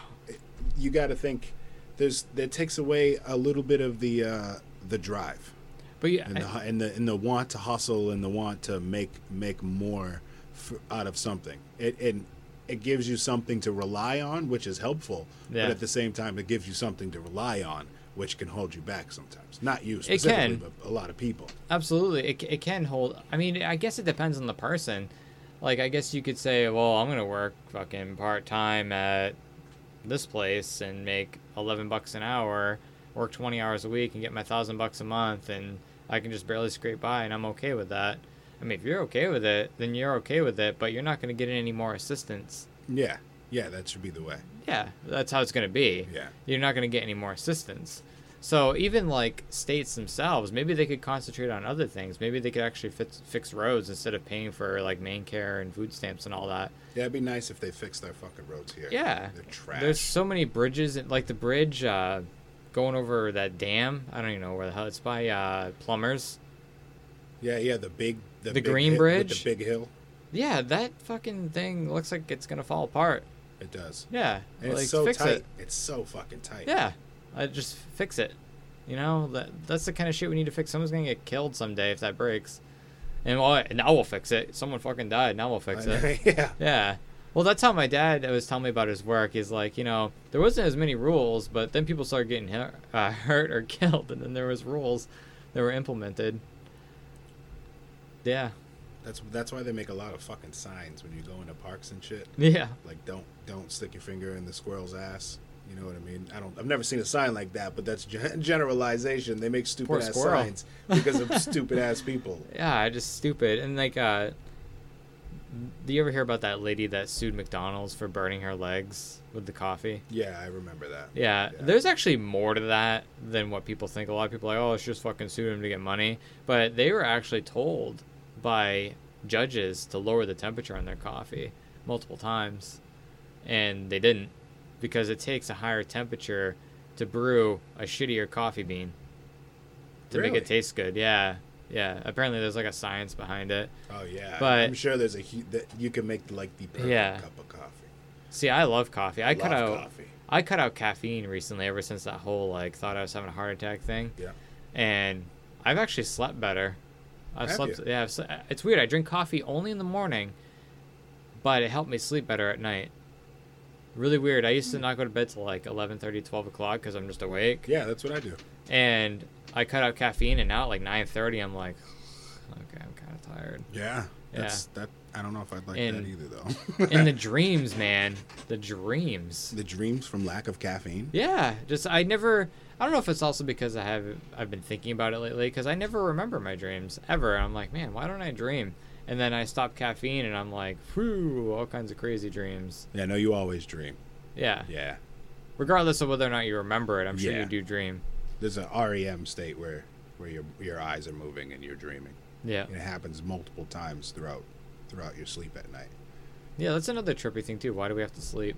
you got to think there's that takes away a little bit of the uh, the drive But yeah, and the hu- and the and the want to hustle and the want to make make more f- out of something. It and it gives you something to rely on, which is helpful. Yeah. But at the same time, it gives you something to rely on, which can hold you back sometimes. Not you It specifically, can. but a lot of people. absolutely. It, it can hold. I mean, I guess it depends on the person. Like, I guess you could say, well, I'm gonna work fucking part time at this place and make 11 bucks an hour, work 20 hours a week, and get my thousand bucks a month, and I can just barely scrape by, and I'm okay with that. I mean, if you're okay with it, then you're okay with it, but you're not gonna get any more assistance. Yeah, yeah, that should be the way. Yeah, that's how it's gonna be. Yeah. you're not going to get any more assistance. So even like states themselves, maybe they could concentrate on other things. Maybe they could actually fix, fix roads instead of paying for like MaineCare and food stamps and all that. Yeah, it'd be nice if they fixed their fucking roads here. Yeah, they're trash. there's so many bridges, like the bridge uh, going over that dam. I don't even know where the hell it's by. Uh, Plumbers. yeah, yeah, the big the, The big green bridge? with the big hill. Yeah, that fucking thing looks like it's gonna fall apart. It does. Yeah, And like it's so fix tight. it. It's so fucking tight. Yeah, I just fix it. You know that that's the kind of shit we need to fix. Someone's gonna get killed someday if that breaks. And well, now we'll fix it. Someone fucking died. Now we'll fix it. yeah. Yeah. Well, that's how my dad was telling me about his work. He's like, you know, there wasn't as many rules, but then people started getting hurt, uh, hurt or killed, and then there was rules that were implemented. Yeah. That's that's why they make a lot of fucking signs when you go into parks and shit. Yeah. Like don't don't stick your finger in the squirrel's ass. You know what I mean? I don't. I've never seen a sign like that, but that's generalization. They make Poor stupid ass squirrel. signs because of stupid ass people. Yeah, just stupid. And like, uh, do you ever hear about that lady that sued McDonald's for burning her legs with the coffee? Yeah, I remember that. Yeah, Yeah. there's actually more to that than what people think. A lot of people are like, oh, it's just fucking sued him to get money. But they were actually told by judges to lower the temperature on their coffee multiple times, and they didn't because it takes a higher temperature to brew a shittier coffee bean to make it taste good. Yeah, yeah. Apparently, there's like a science behind it. Oh yeah, But- I'm sure there's a hu- that you can make like the perfect Yeah. cup of coffee. See, I love coffee. I cut Love out. coffee. I cut out caffeine recently ever since that whole like thought I was having a heart attack thing. Yeah. And I've actually slept better. I've Have slept you? yeah, I've, uh, it's weird. I drink coffee only in the morning, but it helped me sleep better at night. Really weird. I used to not go to bed till like 11:30, 12 o'clock cuz I'm just awake. Yeah, that's what I do. And I cut out caffeine and now at like 9:30 I'm like okay, I'm kind of tired. Yeah, that's that. I don't know if I'd like And- that either though. and the dreams, man. The dreams. the dreams from lack of caffeine. Yeah, just I never. I don't know if it's also because I have I've been thinking about it lately because I never remember my dreams ever. I'm like, man, why don't I dream? And then I stop caffeine and I'm like, whew, all kinds of crazy dreams. Yeah, no, you always dream. Yeah. Yeah, Regardless of whether or not you remember it, I'm sure Yeah. you do dream. there's a REM state where where your your eyes are moving and you're dreaming. Yeah. And it happens multiple times throughout throughout your sleep at night. Yeah, that's another trippy thing too. Why do we have to sleep?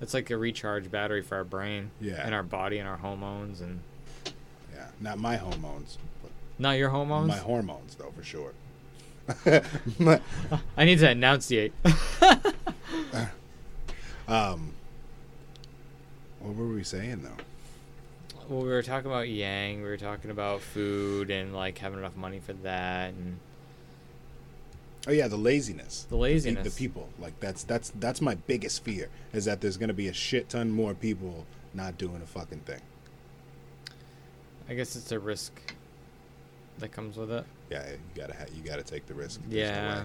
It's like a recharge battery for our brain Yeah. and our body and our hormones and Yeah, not my hormones, not your hormones. my hormones though for sure. My- I need to enunciate. um, what were we saying though? well, we were talking about yang. We were talking about food and like having enough money for that and Oh yeah, the laziness. the The, laziness. the people. Like that's that's that's my biggest fear is that there's gonna be a shit ton more people not doing a fucking thing. I guess it's a risk that comes with it. Yeah, you gotta ha- you gotta take the risk. There's no Yeah.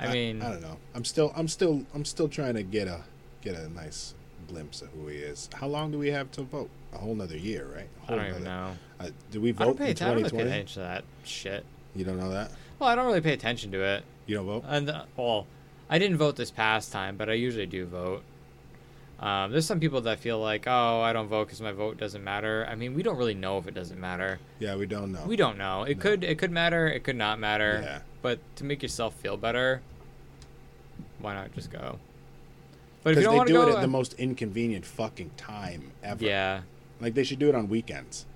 I mean, I don't know. I'm still I'm still I'm still trying to get a get a nice glimpse of who he is. How long do we have to vote? A whole nother year, right? I don't even know. Uh, do we I vote don't pay in attention. I don't really pay 2020? attention to that shit. You don't know that? Well, I don't really pay attention to it. You don't vote? And uh, well, I didn't vote this past time, but I usually do vote. Um, there's some people that feel like, oh, I don't vote because my vote doesn't matter. I mean, we don't really know if it doesn't matter. Yeah, we don't know. We don't know. It No. could it could matter. It could not matter. Yeah. But to make yourself feel better, why not just go? But if Because you don't they do go, it at the uh, most inconvenient fucking time ever. yeah, Like they should do it on weekends.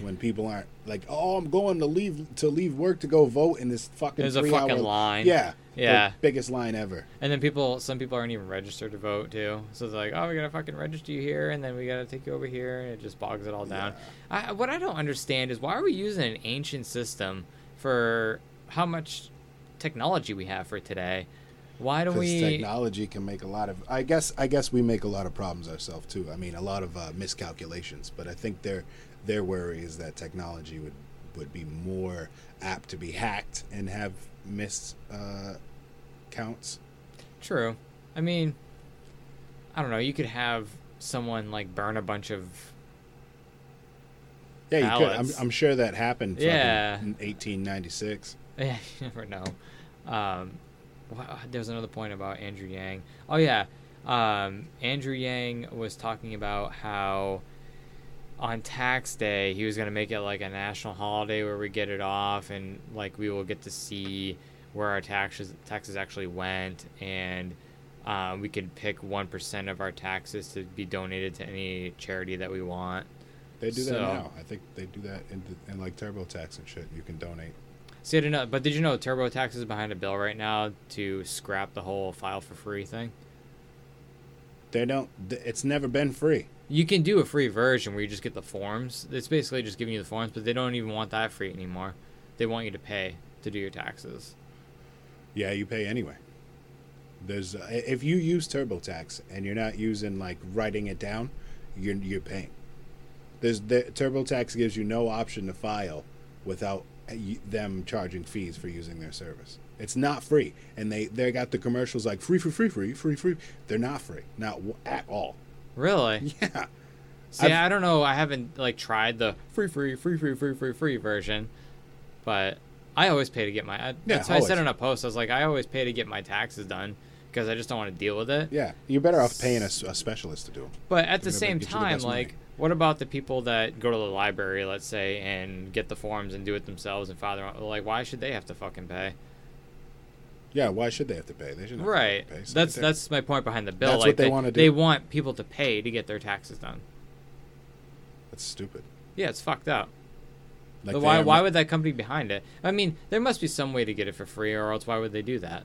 When people aren't like, oh, I'm going to leave to leave work to go vote in this fucking there's a fucking hour line. Yeah, the Yeah. biggest line ever. And then people, some people aren't even registered to vote too. So it's like, oh, we gotta fucking register you here, and then we gotta take you over here, and it just bogs it all down. I, what I don't understand is why are we using an ancient system for how much technology we have for today? Why don't we? technology can make a lot of. I guess. I guess we make a lot of problems ourselves too. I mean, a lot of uh, miscalculations. But I think their their worry is that technology would would be more apt to be hacked and have miss uh, counts. True. I mean, I don't know. You could have someone like burn a bunch of. Yeah, you could. I'm, I'm sure that happened. Yeah. In 1896. Yeah, you never know. Um, wha- there was another point about Andrew Yang. Oh yeah, um, Andrew Yang was talking about how on tax day he was gonna make it like a national holiday where we get it off and like we will get to see where our taxes taxes actually went and uh, we could pick one percent of our taxes to be donated to any charity that we want. They do that now. I think they do that in, in like TurboTax and shit. You can donate. See, I didn't know, but did you know TurboTax is behind a bill right now to scrap the whole file for free thing? They don't. It's never been free. You can do a free version where you just get the forms. It's basically just giving you the forms, but they don't even want that free anymore. They want you to pay to do your taxes. Yeah, you pay anyway. There's uh, if you use TurboTax and you're not using like writing it down, you're you're paying. There's the TurboTax gives you no option to file without them charging fees for using their service. It's not free, and they they got the commercials like free, free, free, free, free, free. They're not free, not w- at all. Really? Yeah, See, I've- I don't know. I haven't like tried the free, free, free, free, free, free, free version, but I always pay to get my. I, that's why I said in a post. I was like, I always pay to get my taxes done because I just don't want to deal with it. yeah. You're better off paying a specialist to do them. But at the same get you the time, like. money. What about the people that go to the library, let's say, and get the forms and do it themselves and file their own? Like, why should they have to fucking pay? Yeah, why should they have to pay? They shouldn't. have to Right. Pay. So That's that's my point behind the bill. That's like what they wanna do. They want people to pay to get their taxes done. that's stupid. Yeah, it's fucked up. Like why why would that company behind it? I mean, there must be some way to get it for free, or else why would they do that?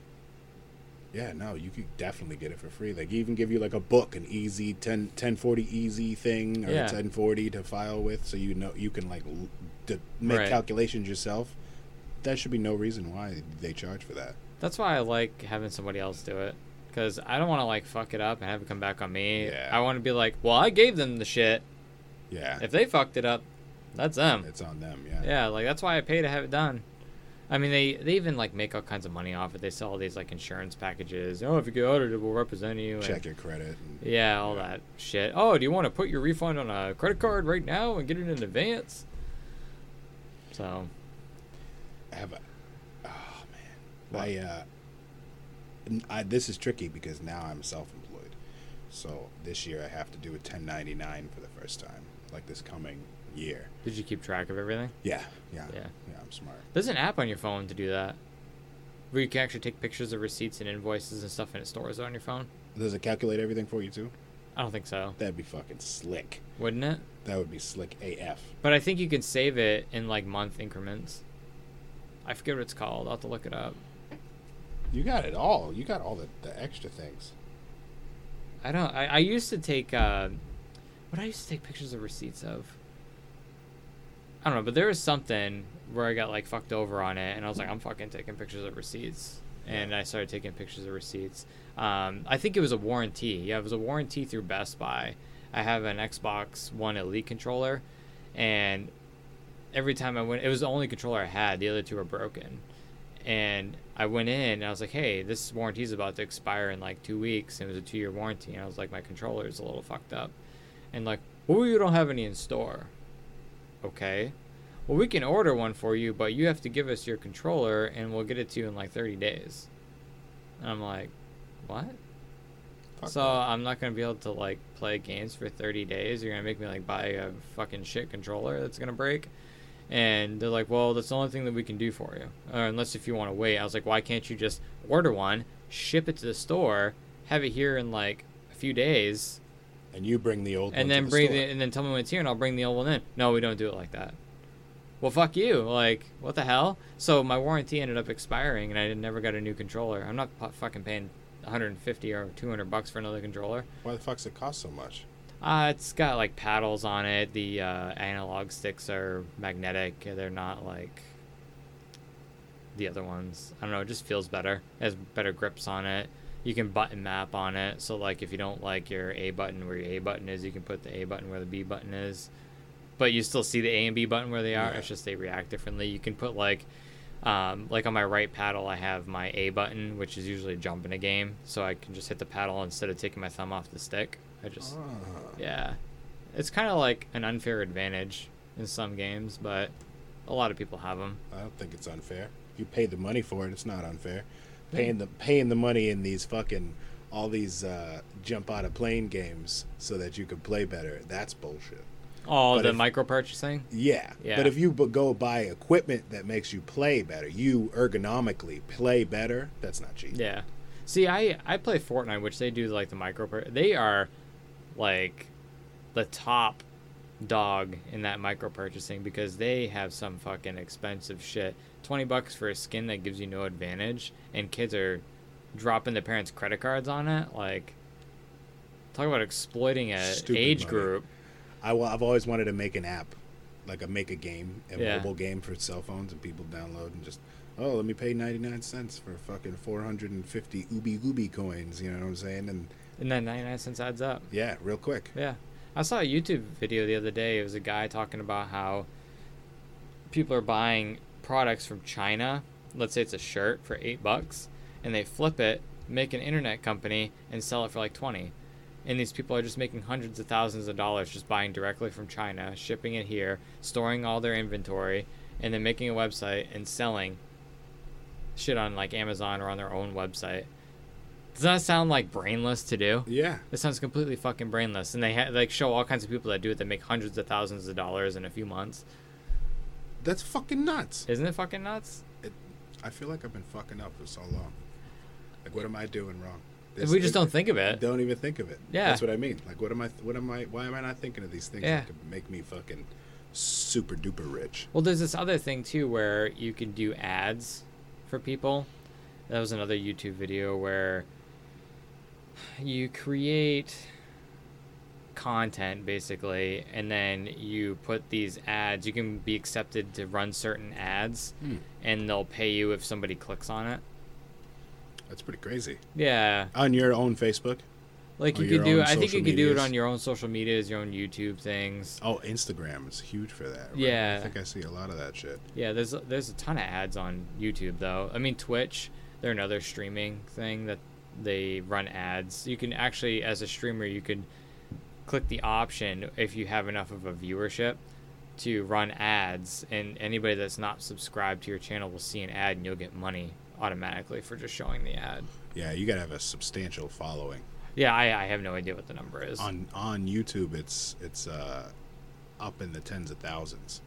Yeah, no, you could definitely get it for free. Like even give you like a book, an easy 10 1040 easy thing or Yeah. 1040 to file with so you know you can like l- d- make Right. calculations yourself. That should be no reason why they charge for that. That's why I like having somebody else do it. Because I don't want to like fuck it up and have it come back on me. Yeah. I want to be like, well, I gave them the shit. Yeah. If they fucked it up, that's them. it's on them, yeah. Yeah, like that's why I pay to have it done. I mean, they they even like make all kinds of money off it. They sell all these like insurance packages. Oh, if you get audited, we'll represent you. and- Check your credit. And, Yeah, all Yeah. that shit. Oh, do you want to put your refund on a credit card right now and get it in advance? So, I have a oh man i uh I, this is tricky because now i'm self-employed so this year i have to do a 1099 for the first time like this coming year did you keep track of everything? yeah yeah Yeah. yeah i'm smart There's an app on your phone to do that. Where you can actually take pictures of receipts and invoices and stuff and it stores it on your phone. does it calculate everything for you too I don't think so. That'd be fucking slick. Wouldn't it? That would be slick AF. But I think you can save it in like month increments. I forget what it's called. I'll have to look it up. You got it all. You got all the, the extra things. I don't. I, I used to take. Uh, what I used to take pictures of receipts of. I don't know, but there was something where I got like fucked over on it, and I was like, I'm fucking taking pictures of receipts, and I started taking pictures of receipts. Um, I think it was a warranty. Yeah, it was a warranty through Best Buy. I have an Xbox One Elite controller, and every time I went, it was the only controller I had. The other two were broken, and I went in and I was like, "Hey, this warranty is about to expire in like two weeks." And it was a two-year warranty, and I was like, "My controller is a little fucked up," and like, "Oh, you don't have any in store." Okay, well, we can order one for you, but you have to give us your controller, and we'll get it to you in like 30 days. And I'm like, "What?" Fuck so that. I'm not gonna be able to like play games for 30 days. You're gonna make me like buy a fucking shit controller that's gonna break. And they're like, well, that's the only thing that we can do for you, or unless if you want to wait. I was like, why can't you just order one, ship it to the store, have it here in like a few days, and you bring the old and one then the bring store. the, and then tell me when it's here, and I'll bring the old one in. No, we don't do it like that. Well, fuck you. Like, what the hell? So my warranty ended up expiring, and I never got a new controller. I'm not fu- fucking paying 150 or 200 bucks for another controller. Why the fuck's it cost so much? Uh, it's got like paddles on it. The uh, analog sticks are magnetic. They're not like the other ones. I don't know. It just feels better. It has better grips on it. You can button map on it. So like if you don't like your A button where your A button is, you can put the A button where the B button is. But you still see the A and B button where they are. Yeah. It's just they react differently. You can put like um, like on my right paddle, I have my A button, which is usually jump in a game, so I can just hit the paddle instead of taking my thumb off the stick. I just Ah. yeah, it's kind of like an unfair advantage in some games, but a lot of people have them. I don't think it's unfair. If you pay the money for it, it's not unfair. Paying the paying the money in these fucking all these uh, jump out of plane games so that you can play better. That's bullshit. Oh, But the if- micro purchasing. Yeah. Yeah. But if you go buy equipment that makes you play better, you ergonomically play better. That's not cheap. Yeah. See, I I play Fortnite, which they do like the micro. Pur- they are like the top dog in that micro purchasing because they have some fucking expensive shit. Twenty bucks for a skin that gives you no advantage, and kids are dropping their parents' credit cards on it. Like, talk about exploiting a Stupid age money. group. I, I've always wanted to make an app, like a make a game, a Yeah. mobile game for cell phones, and people download and just, oh, let me pay ninety nine cents for fucking four hundred and fifty ubi ubi coins. You know what I'm saying? And And then 99 cents adds up. yeah, real quick. Yeah. I saw a YouTube video the other day. It was a guy talking about how people are buying products from China. Let's say it's a shirt for eight bucks, and they flip it, make an internet company, and sell it for like 20. And these people are just making hundreds of thousands of dollars just buying directly from China, shipping it here, storing all their inventory, and then making a website and selling shit on like Amazon or on their own website. Does that sound like brainless to do? Yeah. It sounds completely fucking brainless, and they ha- like show all kinds of people that do it that make hundreds of thousands of dollars in a few months. That's fucking nuts. Isn't it fucking nuts? I feel like I've been fucking up for so long. Like, what am I doing wrong? we just don't think of it. Don't even think of it. Yeah. That's what I mean. Like, what am I? What am I? Why am I not thinking of these things Yeah. that could make me fucking super duper rich? Well, there's this other thing too where you can do ads for people. That was another YouTube video where you create content basically and then you put these ads you can be accepted to run certain ads Hmm. and they'll pay you if somebody clicks on it That's pretty crazy. yeah On your own Facebook. like you could do i think you could do it on your own social medias your own youtube things Oh, Instagram is huge for that. right? Yeah. I think I see a lot of that shit. Yeah, there's a- there's a ton of ads on YouTube though. I mean Twitch, they're another streaming thing that they run ads. You can actually as a streamer you can click the option if you have enough of a viewership to run ads and anybody that's not subscribed to your channel will see an ad and you'll get money automatically for just showing the ad. Yeah, you gotta have a substantial following. Yeah, I, I have no idea what the number is. On on YouTube, it's it's uh, up in the tens of thousands.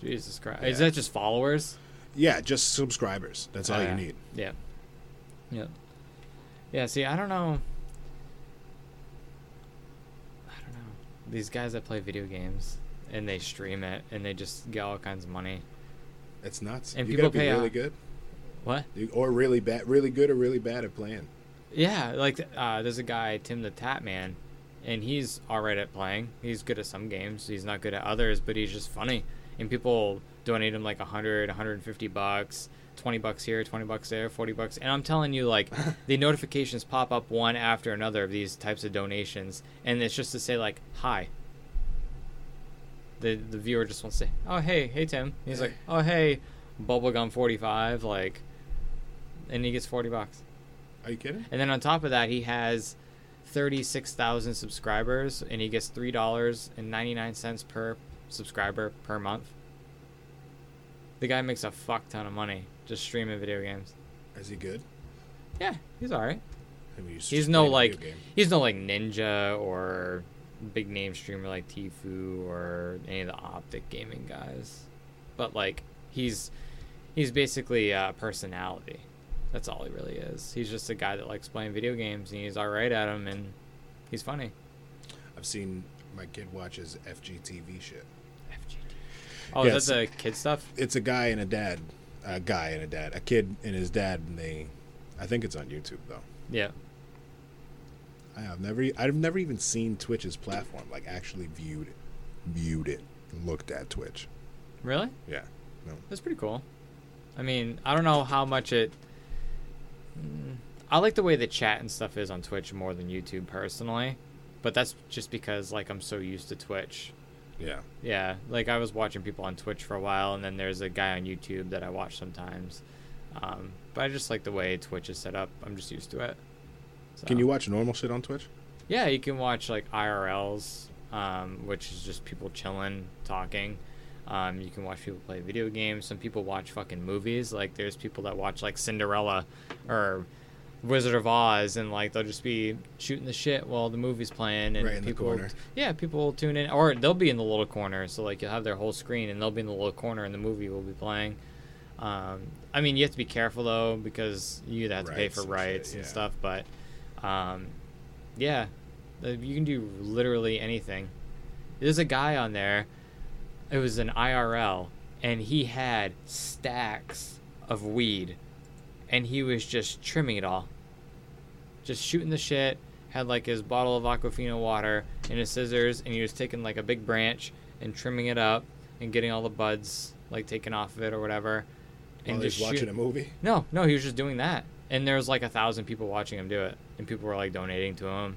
Jesus Christ. Yeah. Is that just followers? Yeah, just subscribers. That's all Oh, you need. Yeah. Yeah. Yeah, see, I don't know. These guys that play video games and they stream it and they just get all kinds of money. It's nuts. And you people gotta be pay really out. good, What? Or really bad, really good, or really bad at playing. Yeah, like uh, there's a guy TimTheTatman, and he's all right at playing. He's good at some games. He's not good at others, but he's just funny. And people donate him like 100, 150 bucks, 20 bucks here, 20 bucks there, 40 bucks. And I'm telling you, like the notifications pop up one after another of these types of donations, and it's just to say like hi. The the viewer just wants to say, oh hey hey Tim. He's like, oh hey, bubblegum 45 like, and he gets 40 bucks. Are you kidding? And then on top of that, he has 36,000 subscribers and he gets $3.99 per subscriber per month. The guy makes a fuck ton of money just streaming video games. Is he good? Yeah, he's all right. I mean, he's, He's no like he's no like Ninja or big name streamer like Tfue or any of the Optic gaming guys. But like he's he's basically a personality. That's all he really is. He's just a guy that likes playing video games and he's all right at them and he's funny. I've seen my kid watches FGTeeV shit. Oh, Yeah, is that the kid stuff? It's a guy and a dad, a guy and a dad, a kid and his dad, and they. I think it's on YouTube though. Yeah. I have never, I've never even seen Twitch's platform, like actually viewed it, viewed it, looked at Twitch. Really? Yeah, no. That's pretty cool. I mean, I don't know how much it. Mm, I like the way the chat and stuff is on Twitch more than YouTube personally, but that's just because like I'm so used to Twitch. Yeah, Yeah, like I was watching people on Twitch for a while, and then there's a guy on YouTube that I watch sometimes. Um, but I just like the way Twitch is set up. I'm just used to it. Can you watch normal shit on Twitch? Yeah, you can watch like IRLs, um, which is just people chilling, talking. Um, you can watch people play video games. Some people watch fucking movies. Like there's people that watch like Cinderella or Wizard of Oz, and like they'll just be shooting the shit while the movie's playing. And Right in people, will- corner. yeah, people will tune in, or they'll be in the little corner. So like you'll have their whole screen, and they'll be in the little corner, and the movie will be playing. Um, I mean, you have to be careful though because you have to pay for and shit, rights and yeah. stuff. But um, yeah, uh, you can do literally anything. There's a guy on there. It was an IRL, and he had stacks of weed, and he was just trimming it all. Just shooting the shit. Had like his bottle of Aquafina water and his scissors, and he was taking like a big branch and trimming it up and getting all the buds like taken off of it or whatever. While And he's just watching shoot- a movie. no, no, he was just doing that. And there was like a thousand people watching him do it. And people were like donating to him.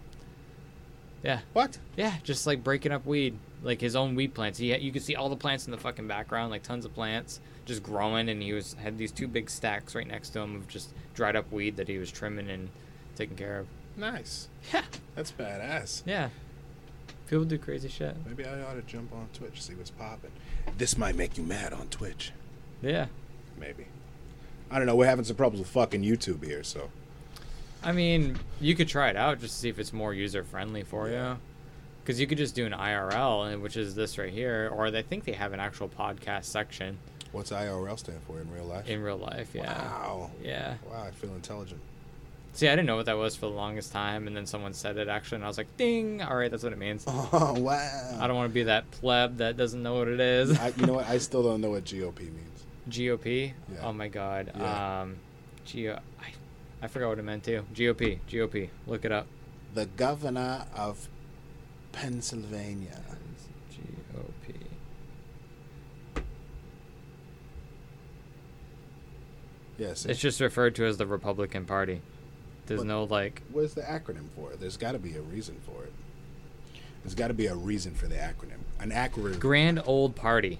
Yeah. What? Yeah, just like breaking up weed. Like his own weed plants. He had, you could see all the plants in the fucking background, like tons of plants just growing and he was had these two big stacks right next to him of just dried up weed that he was trimming and taking care of. Nice. Yeah. That's badass. Yeah. People do crazy shit. Maybe I ought to jump on Twitch, see what's popping. This might make you mad on Twitch. Yeah. Maybe. I don't know. We're having some problems with fucking YouTube here, so I mean, you could try it out just to see if it's more user friendly for Yeah. you. Because you could just do an IRL, which is this right here, or I think they have an actual podcast section what's IRL stand for in real life? in real life. Yeah. Wow. Yeah. Wow, I feel intelligent. See, I didn't know what that was for the longest time, and then someone said it actually, and I was like, "Ding! All right, that's what it means." Oh wow. I don't want to be that pleb that doesn't know what it is. I, you know what? I still don't know what GOP means. GOP. Yeah. Oh my God. Yeah. Um, Geo. I, I forgot what it meant too. GOP. GOP. Look it up. The governor of Pennsylvania. GOP. Yes. It's just referred to as the Republican Party. There's no like. What's the acronym for it? There's got to be a reason for it. There's got to be a reason for the acronym. An acronym. Grand Old Party.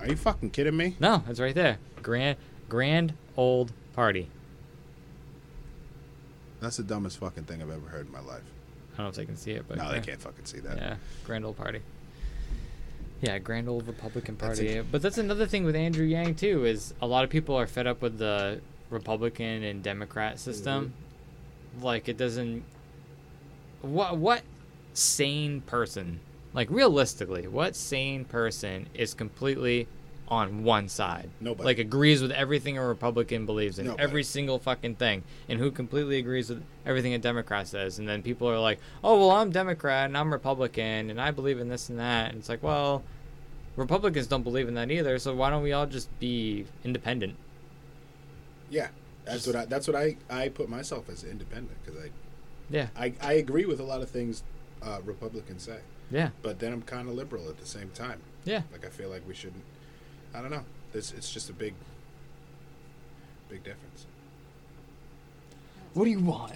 Are you fucking kidding me? No, it's right there. Grand Grand Old Party. That's the dumbest fucking thing I've ever heard in my life. I don't know if they can see it, but no, yeah. they can't fucking see that. Yeah, Grand Old Party. Yeah, Grand Old Republican That's Party. a- but that's another thing with Andrew Yang too is a lot of people are fed up with the Republican and Democrat system. Mm-hmm. Like it doesn't. What what sane person, like realistically, what sane person is completely on one side. Nobody. Like agrees with everything a Republican believes in, Nobody. every single fucking thing, and who completely agrees with everything a Democrat says. And then people are like, "Oh, well, I'm Democrat and I'm Republican and I believe in this and that." And it's like, well, Republicans don't believe in that either. So why don't we all just be independent? Yeah, that's what I. That's what I. I put myself as independent because I, Yeah, I. I agree with a lot of things uh, Republicans say, yeah, but then I'm kind of liberal at the same time. yeah. Like I feel like we shouldn't. I don't know. This it's just a big, big difference. What do you want?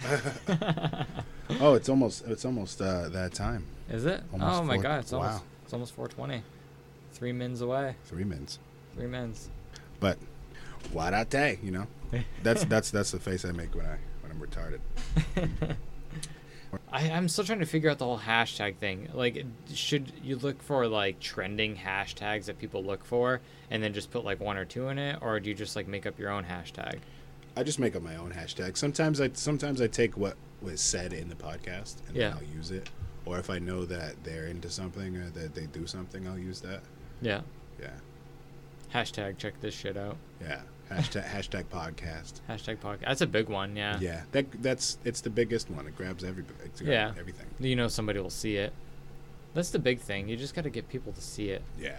Oh, it's almost it's almost uh, that time. Is it? Almost oh my four- god, it's almost wow. it's almost 420. Three mins away. Three mins. Three mins. But why not day? You know, that's that's that's the face I make when I when I'm retarded. I, I'm still trying to figure out the whole hashtag thing. Like, should you look for like trending hashtags that people look for, and then just put like one or two in it, or do you just like make up your own hashtag? I just make up my own hashtag. Sometimes I sometimes I take what was said in the podcast and Yeah. then I'll use it. Or if I know that they're into something or that they do something, I'll use that. Yeah. Yeah, Hashtag check this shit out. yeah. Hashtag hashtag podcast. Hashtag podcast. That's a big one. Yeah. Yeah, that that's it's the biggest one. It grabs every it's Yeah. everything. You know somebody will see it. That's the big thing. You just got to get people to see it. Yeah,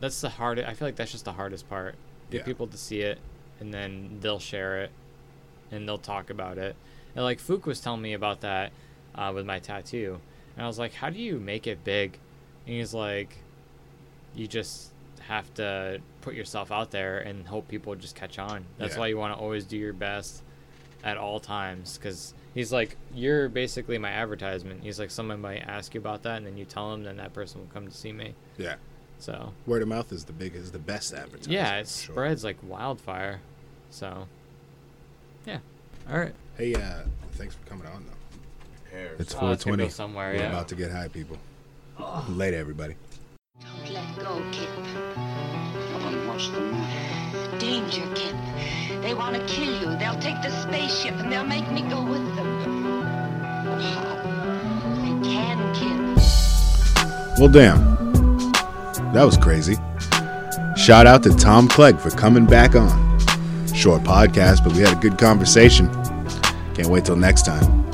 That's the hardest. I feel like that's just the hardest part. Get Yeah. people to see it, and then they'll share it, and they'll talk about it. And like Fook was telling me about that uh, with my tattoo, and I was like, "How do you make it big?" And he's like, "You just have to put yourself out there and hope people just catch on. That's Yeah. why you want to always do your best at all times." Because he's like, "You're basically my advertisement." He's like, "Someone might ask you about that, and then you tell them, then that person will come to see me." yeah. So Word of mouth is the big is the best advertising. yeah, it for sure. spreads like wildfire. So, yeah. All right. Hey, uh, thanks for coming on though. It's Oh, it's 420. go somewhere, We're yeah. about to get high, people. Later, everybody. Don't let go, Kip. Helen, what's the matter? Danger, Kip. They want to kill you. They'll take the spaceship and they'll make me go with them. They can, Kip. Well, damn. That was crazy. Shout out to Tom Clegg for coming back on. Short podcast, but we had a good conversation. Can't wait till next time.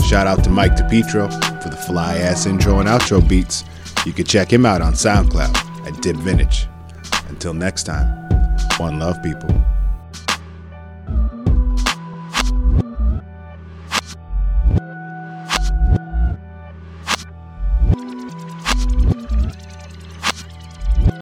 Shout out to Mike DePietro for the fly ass intro and outro beats. You can check him out on SoundCloud at Dip Vintage. Until next time, one love, people.